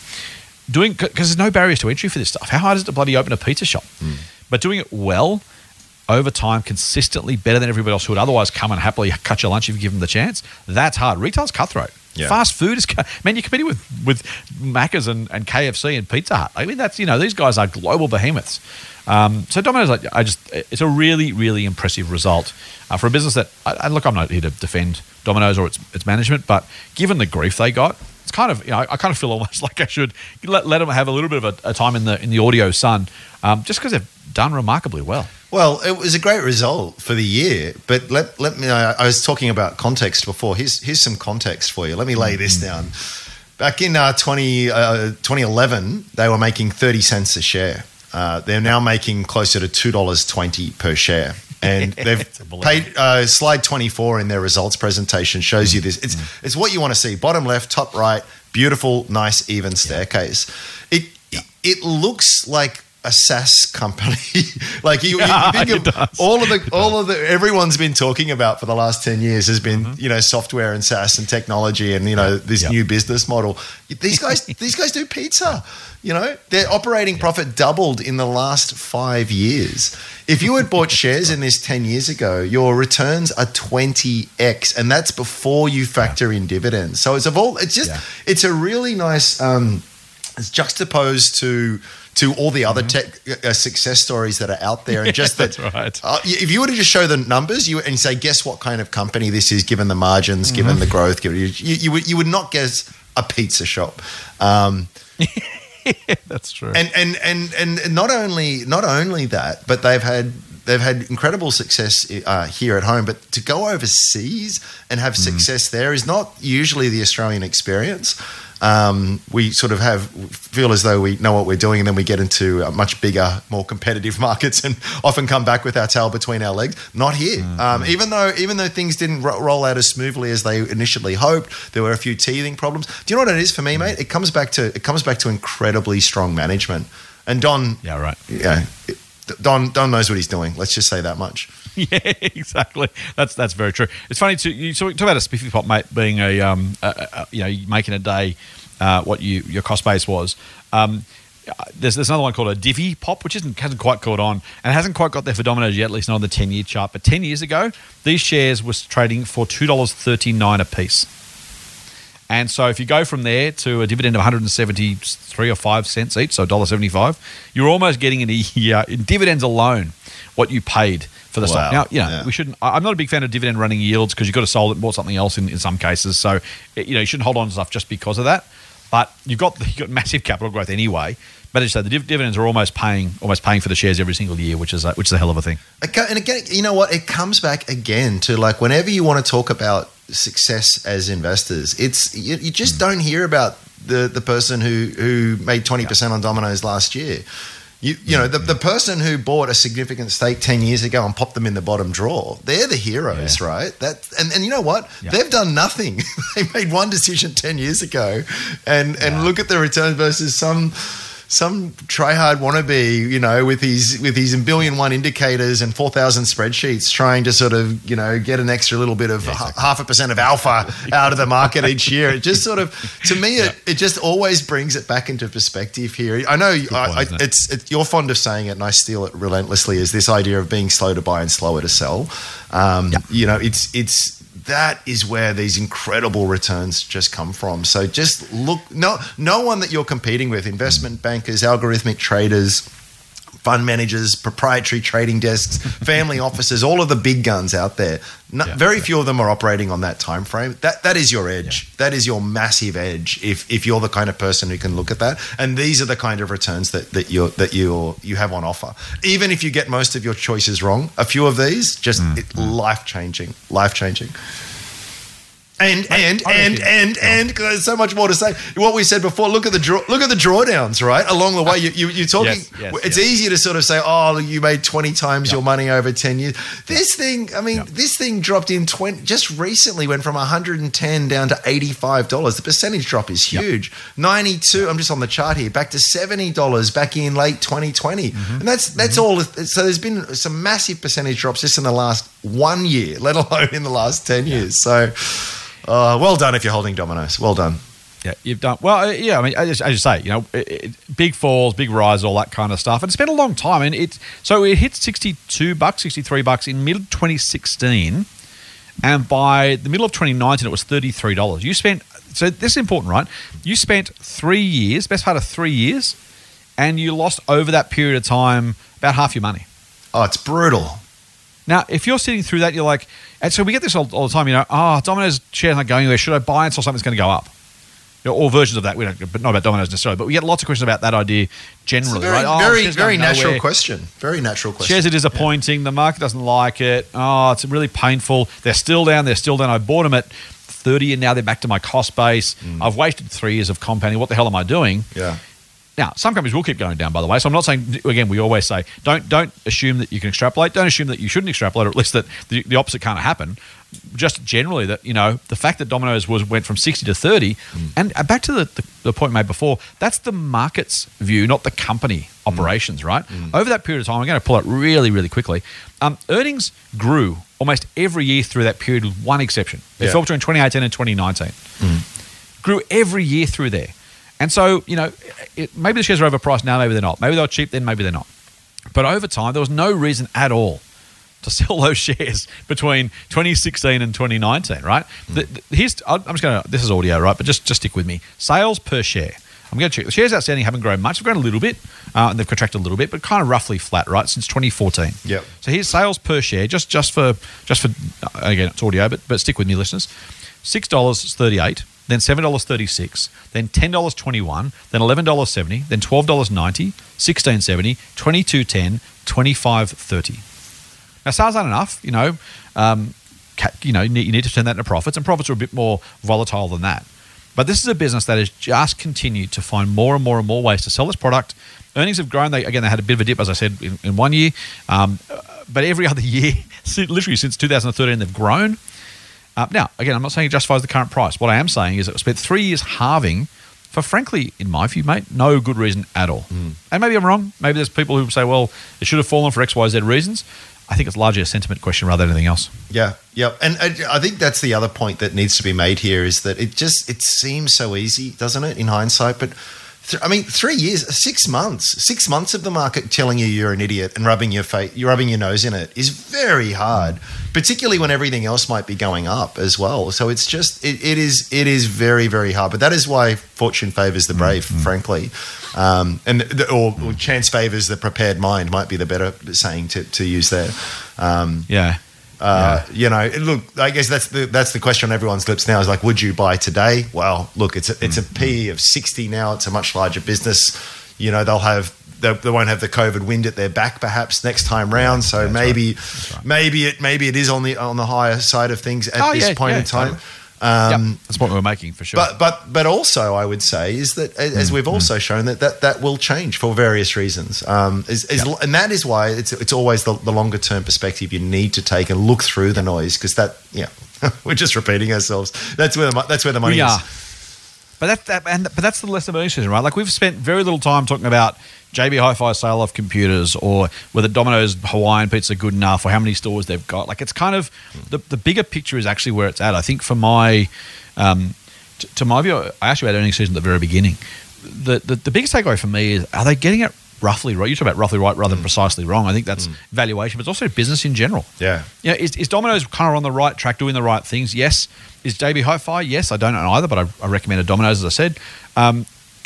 Doing because there's no barriers to entry for this stuff. How hard is it to bloody open a pizza shop? Mm. But doing it well, over time, consistently better than everybody else who would otherwise come and happily cut your lunch if you give them the chance. That's hard. Retail's cutthroat. Yeah. Fast food is, man, you're competing with with Macca's and, and KFC and Pizza Hut. I mean, that's you know these guys are global behemoths. Um, so Domino's, like, I, just, it's a really, really impressive result uh, for a business that, and look, I'm not here to defend Domino's or its, its management, but given the grief they got, it's kind of, you know, I kind of feel almost like I should let, let them have a little bit of a, a time in the in the audio sun, um, just because they've done remarkably well. Well, it was a great result for the year, but let let me. I was talking about context before. Here's here's some context for you. Let me lay this mm. down. Back in uh, 20, uh, 2011, they were making 30 cents a share. Uh, they're now making closer to two dollars twenty per share, and they've paid. Uh, slide twenty four in their results presentation shows mm. you this. It's mm. it's what you want to see. Bottom left, top right, beautiful, nice, even staircase. Yeah. It, yeah. it it looks like a SaaS company. like you, you think of all of the all of the everyone's been talking about for the last ten years has been mm-hmm. you know software and SaaS and technology and you know this yep. new business model. These guys these guys do pizza. You know their operating yep. profit doubled in the last five years. If you had bought shares in this ten years ago, your returns are twenty x, and that's before you factor in dividends. So it's of all it's just yeah. it's a really nice. Um, it's juxtaposed to to all the other mm-hmm. tech uh, success stories that are out there, and just that. right. Uh, if you were to just show the numbers, you and say, guess what kind of company this is, given the margins, mm-hmm. given the growth, given, you, you, would you would not guess a pizza shop. Um, That's true. And, and and and not only not only that, but they've had they've had incredible success uh, here at home. But to go overseas and have mm. success there is not usually the Australian experience um, we sort of have feel as though we know what we're doing, and then we get into much bigger, more competitive markets, and often come back with our tail between our legs. Not here. Mm-hmm. Um, even though even though things didn't ro- roll out as smoothly as they initially hoped, there were a few teething problems. Do you know what it is for me, mm. mate? It comes back to it comes back to incredibly strong management. And Don, yeah, right, yeah. Don Don knows what he's doing. Let's just say that much. Yeah, exactly. That's that's very true. It's funny to you talk about a spiffy pop mate being a, um, a, a you know making a day uh, what you your cost base was. Um, there's, there's another one called a Divvy Pop, which isn't hasn't quite caught on and hasn't quite got there for Domino's yet, at least not on the 10 year chart. But 10 years ago, these shares was trading for $2.39 a piece. And so if you go from there to a dividend of 173 or 5 cents each, so $1.75, you're almost getting in a year in dividends alone what you paid for the wow. stock. Now, you know, yeah. we shouldn't. I'm not a big fan of dividend running yields because you've got to sell it and bought something else in, in some cases. So, eh, you know, you shouldn't hold on to stuff just because of that. But you've got you've got massive capital growth anyway. But as I said, the div- dividends are almost paying almost paying for the shares every single year, which is a, which is a hell of a thing. And again, you know what? It comes back again to like whenever you want to talk about success as investors, it's you, you just hmm. don't hear about the the person who who made twenty percent on Domino's last year. You, you know hmm. the, the person who bought a significant stake 10 years ago and popped them in the bottom drawer they're the heroes Yeah. right? That and, and you know what? Yeah. they've done nothing. They made one decision 10 years ago and and look at the return versus some some tryhard wannabe, you know, with his with his billion one indicators and four thousand spreadsheets, trying to sort of you know get an extra little bit of h- half a percent of alpha out of the market each year. It just sort of, to me, it, it just always brings it back into perspective here. I know I, I, it? it's it, you're fond of saying it, and I steal it relentlessly. Is this idea of being slow to buy and slower to sell? Um, You know, it's it's that is where these incredible returns just come from. So just look, no, no one that you're competing with, investment bankers, algorithmic traders, fund managers, proprietary trading desks, family offices, all of the big guns out there. No, Yeah, very yeah. few of them are operating on that time frame. That that is your edge. That is your massive edge. If if you're the kind of person who can look at that, and these are the kind of returns that that you that you you have on offer. Even if you get most of your choices wrong, a few of these just mm, mm. life changing, life changing. And and I and and and 'cause there's so much more to say. What we said before. Look at the draw. Look at the drawdowns. Right along the way, you, you you're talking. Yes, yes, it's yes. easy to sort of say, "Oh, you made twenty times your money over ten years." This thing, I mean, Yeah. this thing dropped in twenty. Just recently, went from one hundred and ten down to eighty five dollars. The percentage drop is huge. Ninety two. I'm just on the chart here. Back to seventy dollars back in late 2020, Mm-hmm. and that's that's all. So there's been some massive percentage drops just in the last one year, let alone in the last ten years. So. Uh, well done if you're holding Domino's. Well done. Yeah, you've done well. uh, Yeah, I mean, as, as you say, you know, it, it, big falls, big rise, all that kind of stuff. And it's been a long time, and it so it hit sixty-two bucks, sixty-three bucks in mid twenty sixteen, and by the middle of twenty nineteen, it was thirty-three dollars. You spent so this is important, right? You spent three years, best part of three years, and you lost over that period of time about half your money. Oh, it's brutal. Now, if you're sitting through that, you're like, and so we get this all, all the time, you know, oh, Domino's shares not going anywhere. Should I buy it or something's going to go up? You know, all versions of that. We don't, but not about Domino's necessarily. But we get lots of questions about that idea generally. very, right? Oh, very, very natural nowhere. question. Very natural question. Shares are disappointing. The market doesn't like it. Oh, it's really painful. They're still down. They're still down. I bought them at 30 and now they're back to my cost base. Mm. I've wasted three years of compounding. What the hell am I doing? Yeah. Now, some companies will keep going down, by the way. So I'm not saying again. We always say don't don't assume that you can extrapolate. Don't assume that you shouldn't extrapolate, or at least that the, the opposite can't happen. Just generally that you know the fact that Domino's was went from 60 to 30, and uh, back to the, the, the point made before. That's the market's view, not the company operations. Right over that period of time, I'm going to pull it really really quickly. Um, earnings grew almost every year through that period, with one exception. Yeah. fell between 2018 and 2019 grew every year through there. And so, you know, it, maybe the shares are overpriced now, maybe they're not. Maybe they were cheap then, maybe they're not. But over time, there was no reason at all to sell those shares between 2016 and 2019, right? The, the, here's, I'm just going to, this is audio, right? But just, just stick with me. Sales per share. I'm going to check. The shares outstanding haven't grown much. They've grown a little bit, uh, and they've contracted a little bit, but kind of roughly flat, right, since 2014. Yep. So here's sales per share, just just for just for again, it's audio, but but stick with me, listeners. Six dollars thirty eight, then seven dollars thirty six, then ten dollars twenty one, then eleven dollars seventy, then twelve dollars ninety, sixteen seventy, twenty two ten, twenty five thirty. Now sales aren't enough, you know. Um, you know, you need, to turn that into profits, and profits are a bit more volatile than that. But this is a business that has just continued to find more and more and more ways to sell this product. Earnings have grown. They again, they had a bit of a dip, as I said, in, in one year, um, but every other year, literally since 2013, they've grown. Uh, now, again, I'm not saying it justifies the current price. What I am saying is it spent three years halving for, frankly, in my view, mate, no good reason at all. And maybe I'm wrong. Maybe there's people who say, well, it should have fallen for X, Y, Z reasons. I think it's largely a sentiment question rather than anything else. Yeah, yeah, and I, I think that's the other point that needs to be made here is that it just it seems so easy, doesn't it, in hindsight? But I mean, three years, six months, six months of the market telling you you're an idiot and rubbing your face, you're rubbing your nose in it is very hard, particularly when everything else might be going up as well. So it's just it, it is it is very very hard. But that is why fortune favors the brave, frankly, um, and the, or, or chance favors the prepared mind might be the better saying to, to use there. Um, Yeah. Uh, You know, look. I guess that's the that's the question on everyone's lips now. Is like, would you buy today? Well, look, it's a, it's a P of sixty now. It's a much larger business. You know, they'll have they, they won't have the COVID wind at their back perhaps next time round. So maybe maybe it maybe it is on the on the higher side of things at Oh, this yeah, point yeah, in time. totally. Um, yep, that's what we're making for sure. But but but also, I would say is that Mm, as we've also shown that that, that will change for various reasons. Um, is, is, and that is why it's it's always the, the longer term perspective you need to take and look through the noise because that yeah we're just repeating ourselves. That's where the, mo- that's where the money we is. are. But that, that and but that's the lesson of earnings season, right? Like we've spent very little time talking about JB Hi-Fi sale of computers or whether Domino's Hawaiian pizza good enough or how many stores they've got. Like it's kind of the, the bigger picture is actually where it's at. I think for my um, t- to my view, I actually about earnings season at the very beginning. The, the the biggest takeaway for me is are they getting it roughly right? You talk about roughly right rather than precisely wrong. I think that's valuation, but it's also business in general. Yeah. You know, is, is Domino's kind of on the right track, doing the right things? Yes. Is JB Hi-Fi? Yes. I don't know either, but I, I recommend a Domino's, as I said. Um,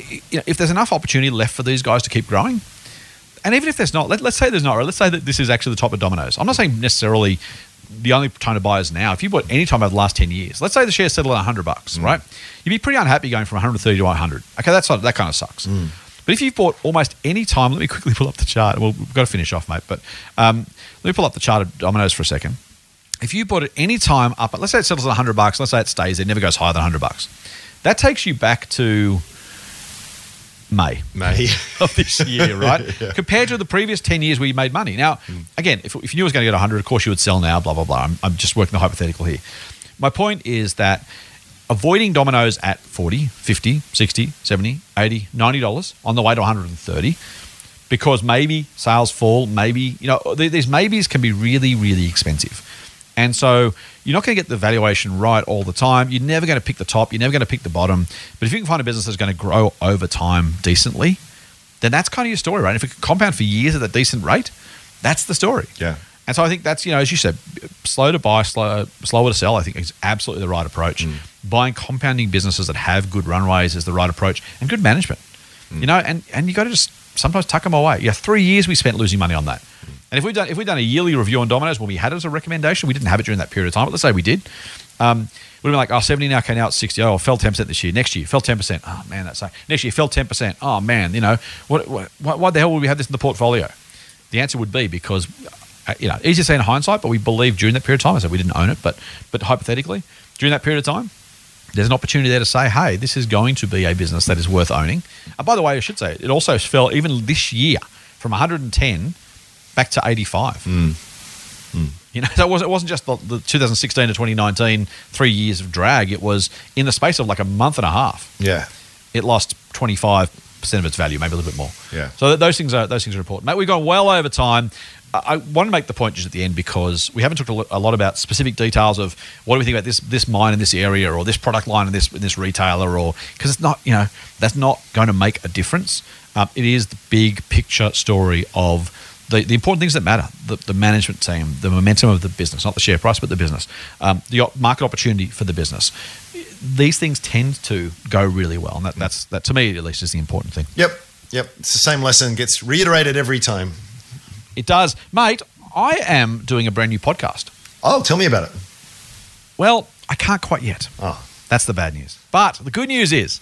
you know, if there's enough opportunity left for these guys to keep growing, and even if there's not, let, let's say there's not, or let's say that this is actually the top of Domino's. I'm not saying necessarily the only time to buy is now. If you bought any time over the last 10 years, let's say the share settled at 100 bucks, right? You'd be pretty unhappy going from 130 to 100. Okay, that's not, that kind of sucks. But if you've bought almost any time, let me quickly pull up the chart. Well, we've got to finish off, mate. But um, let me pull up the chart of Domino's for a second. If you bought it any time up, let's say it settles at 100 bucks, let's say it stays there, never goes higher than 100 bucks. That takes you back to May May. of this year, right? Compared to the previous 10 years where you made money. Now, hmm. again, if, if you knew it was going to get 100, of course you would sell now, blah, blah, blah. I'm, I'm just working the hypothetical here. My point is that avoiding Domino's at 40, 50, 60, 70, 80, 90 dollars on the way to 130 because maybe sales fall, maybe, you know, these maybes can be really, really expensive. And so you're not going to get the valuation right all the time. You're never going to pick the top. You're never going to pick the bottom. But if you can find a business that's going to grow over time decently, then that's kind of your story, right? And if it can compound for years at a decent rate, that's the story. Yeah. And so I think that's, you know, as you said, slow to buy, slow, slower to sell, I think is absolutely the right approach. Mm. Buying compounding businesses that have good runways is the right approach and good management. Mm. You know, and, and you got to just sometimes tuck them away. Yeah, three years we spent losing money on that. And if we've done if we've done a yearly review on Domino's when we had it as a recommendation, we didn't have it during that period of time. But let's say we did. Um, we'd been like, oh, 70 now, okay, now it's 60. Oh, fell 10% this year. Next year, fell 10%. Oh, man, that's like, next year, fell 10%. Oh, man, you know, what, what, why why the hell would we have this in the portfolio? The answer would be because, uh, you know, easy to say in hindsight, but we believe during that period of time, I said we didn't own it, but, but hypothetically, during that period of time, there's an opportunity there to say, hey, this is going to be a business that is worth owning. And by the way, I should say, it also fell even this year from 110 back to 85. You know, so it wasn't, it wasn't just the, the 2016 to 2019, three years of drag. It was in the space of like a month and a half. Yeah. It lost 25% of its value, maybe a little bit more. Yeah. So th- those things are those things are important. Mate, we've gone well over time. I, want to make the point just at the end because we haven't talked a a lot about specific details of what do we think about this this mine in this area or this product line in this in this retailer or because it's not you know that's not going to make a difference. Um, it is the big picture story of the, the important things that matter the, the management team, the momentum of the business, not the share price, but the business, um, the market opportunity for the business. These things tend to go really well, and that, that's that to me at least is the important thing. Yep. Yep. It's the same lesson gets reiterated every time. It does, mate. I am doing a brand new podcast. Oh, tell me about it. Well, I can't quite yet. Oh. That's the bad news. But the good news is,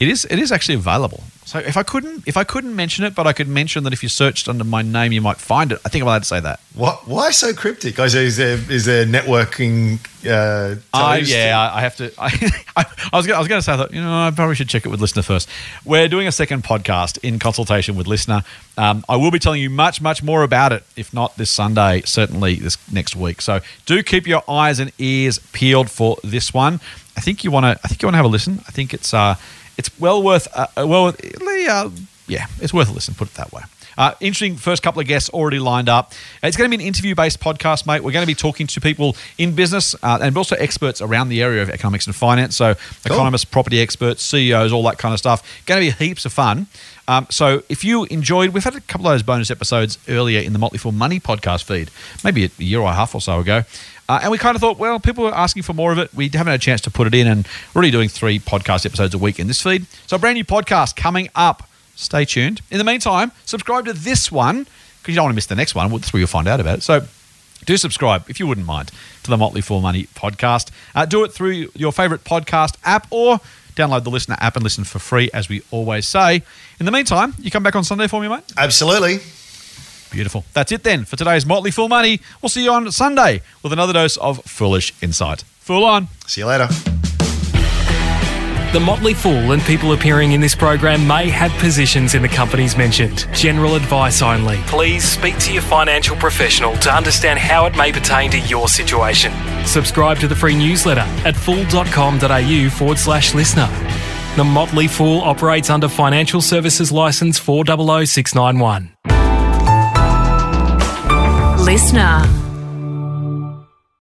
it is it is actually available. So if I couldn't if I couldn't mention it, but I could mention that if you searched under my name, you might find it. I think I'm allowed to say that. What? Why so cryptic? Is there, is there, networking? Uh, I yeah, I I have to. I, I, was gonna, I was going to say that you know I probably should check it with listener first. We're doing a second podcast in consultation with listener. Um, I will be telling you much much more about it. If not this Sunday, certainly this next week. So do keep your eyes and ears peeled for this one. I think you want to. I think you want to have a listen. I think it's uh, it's well worth. Uh, uh, well, worth- uh, yeah, it's worth a listen. Put it that way. Uh, interesting first couple of guests already lined up. It's going to be an interview based podcast, mate. We're going to be talking to people in business uh, and also experts around the area of economics and finance. So, economists, property experts, CEOs, all that kind of stuff. Going to be heaps of fun. Um, so, if you enjoyed, we've had a couple of those bonus episodes earlier in the Motley Fool Money podcast feed, maybe a year or a half or so ago. Uh, and we kind of thought, well, people were asking for more of it. We haven't had a chance to put it in, and we're already doing three podcast episodes a week in this feed. So, a brand new podcast coming up. Stay tuned. In the meantime, subscribe to this one because you don't want to miss the next one. That's where you'll find out about it. So, do subscribe if you wouldn't mind to the Motley Fool Money podcast. Uh, do it through your favorite podcast app or Download the Listener app and listen for free, as we always say. In the meantime, you come back on Sunday for me, mate? Absolutely. Beautiful. That's it then for today's Motley Fool Money. We'll see you on Sunday with another dose of foolish insight. Fool on. See you later. The Motley Fool and people appearing in this program may have positions in the companies mentioned. General advice only. Please speak to your financial professional to understand how it may pertain to your situation. Subscribe to the free newsletter at fool.com.au forward slash listener. The Motley Fool operates under Financial Services Licence 400691. Listener.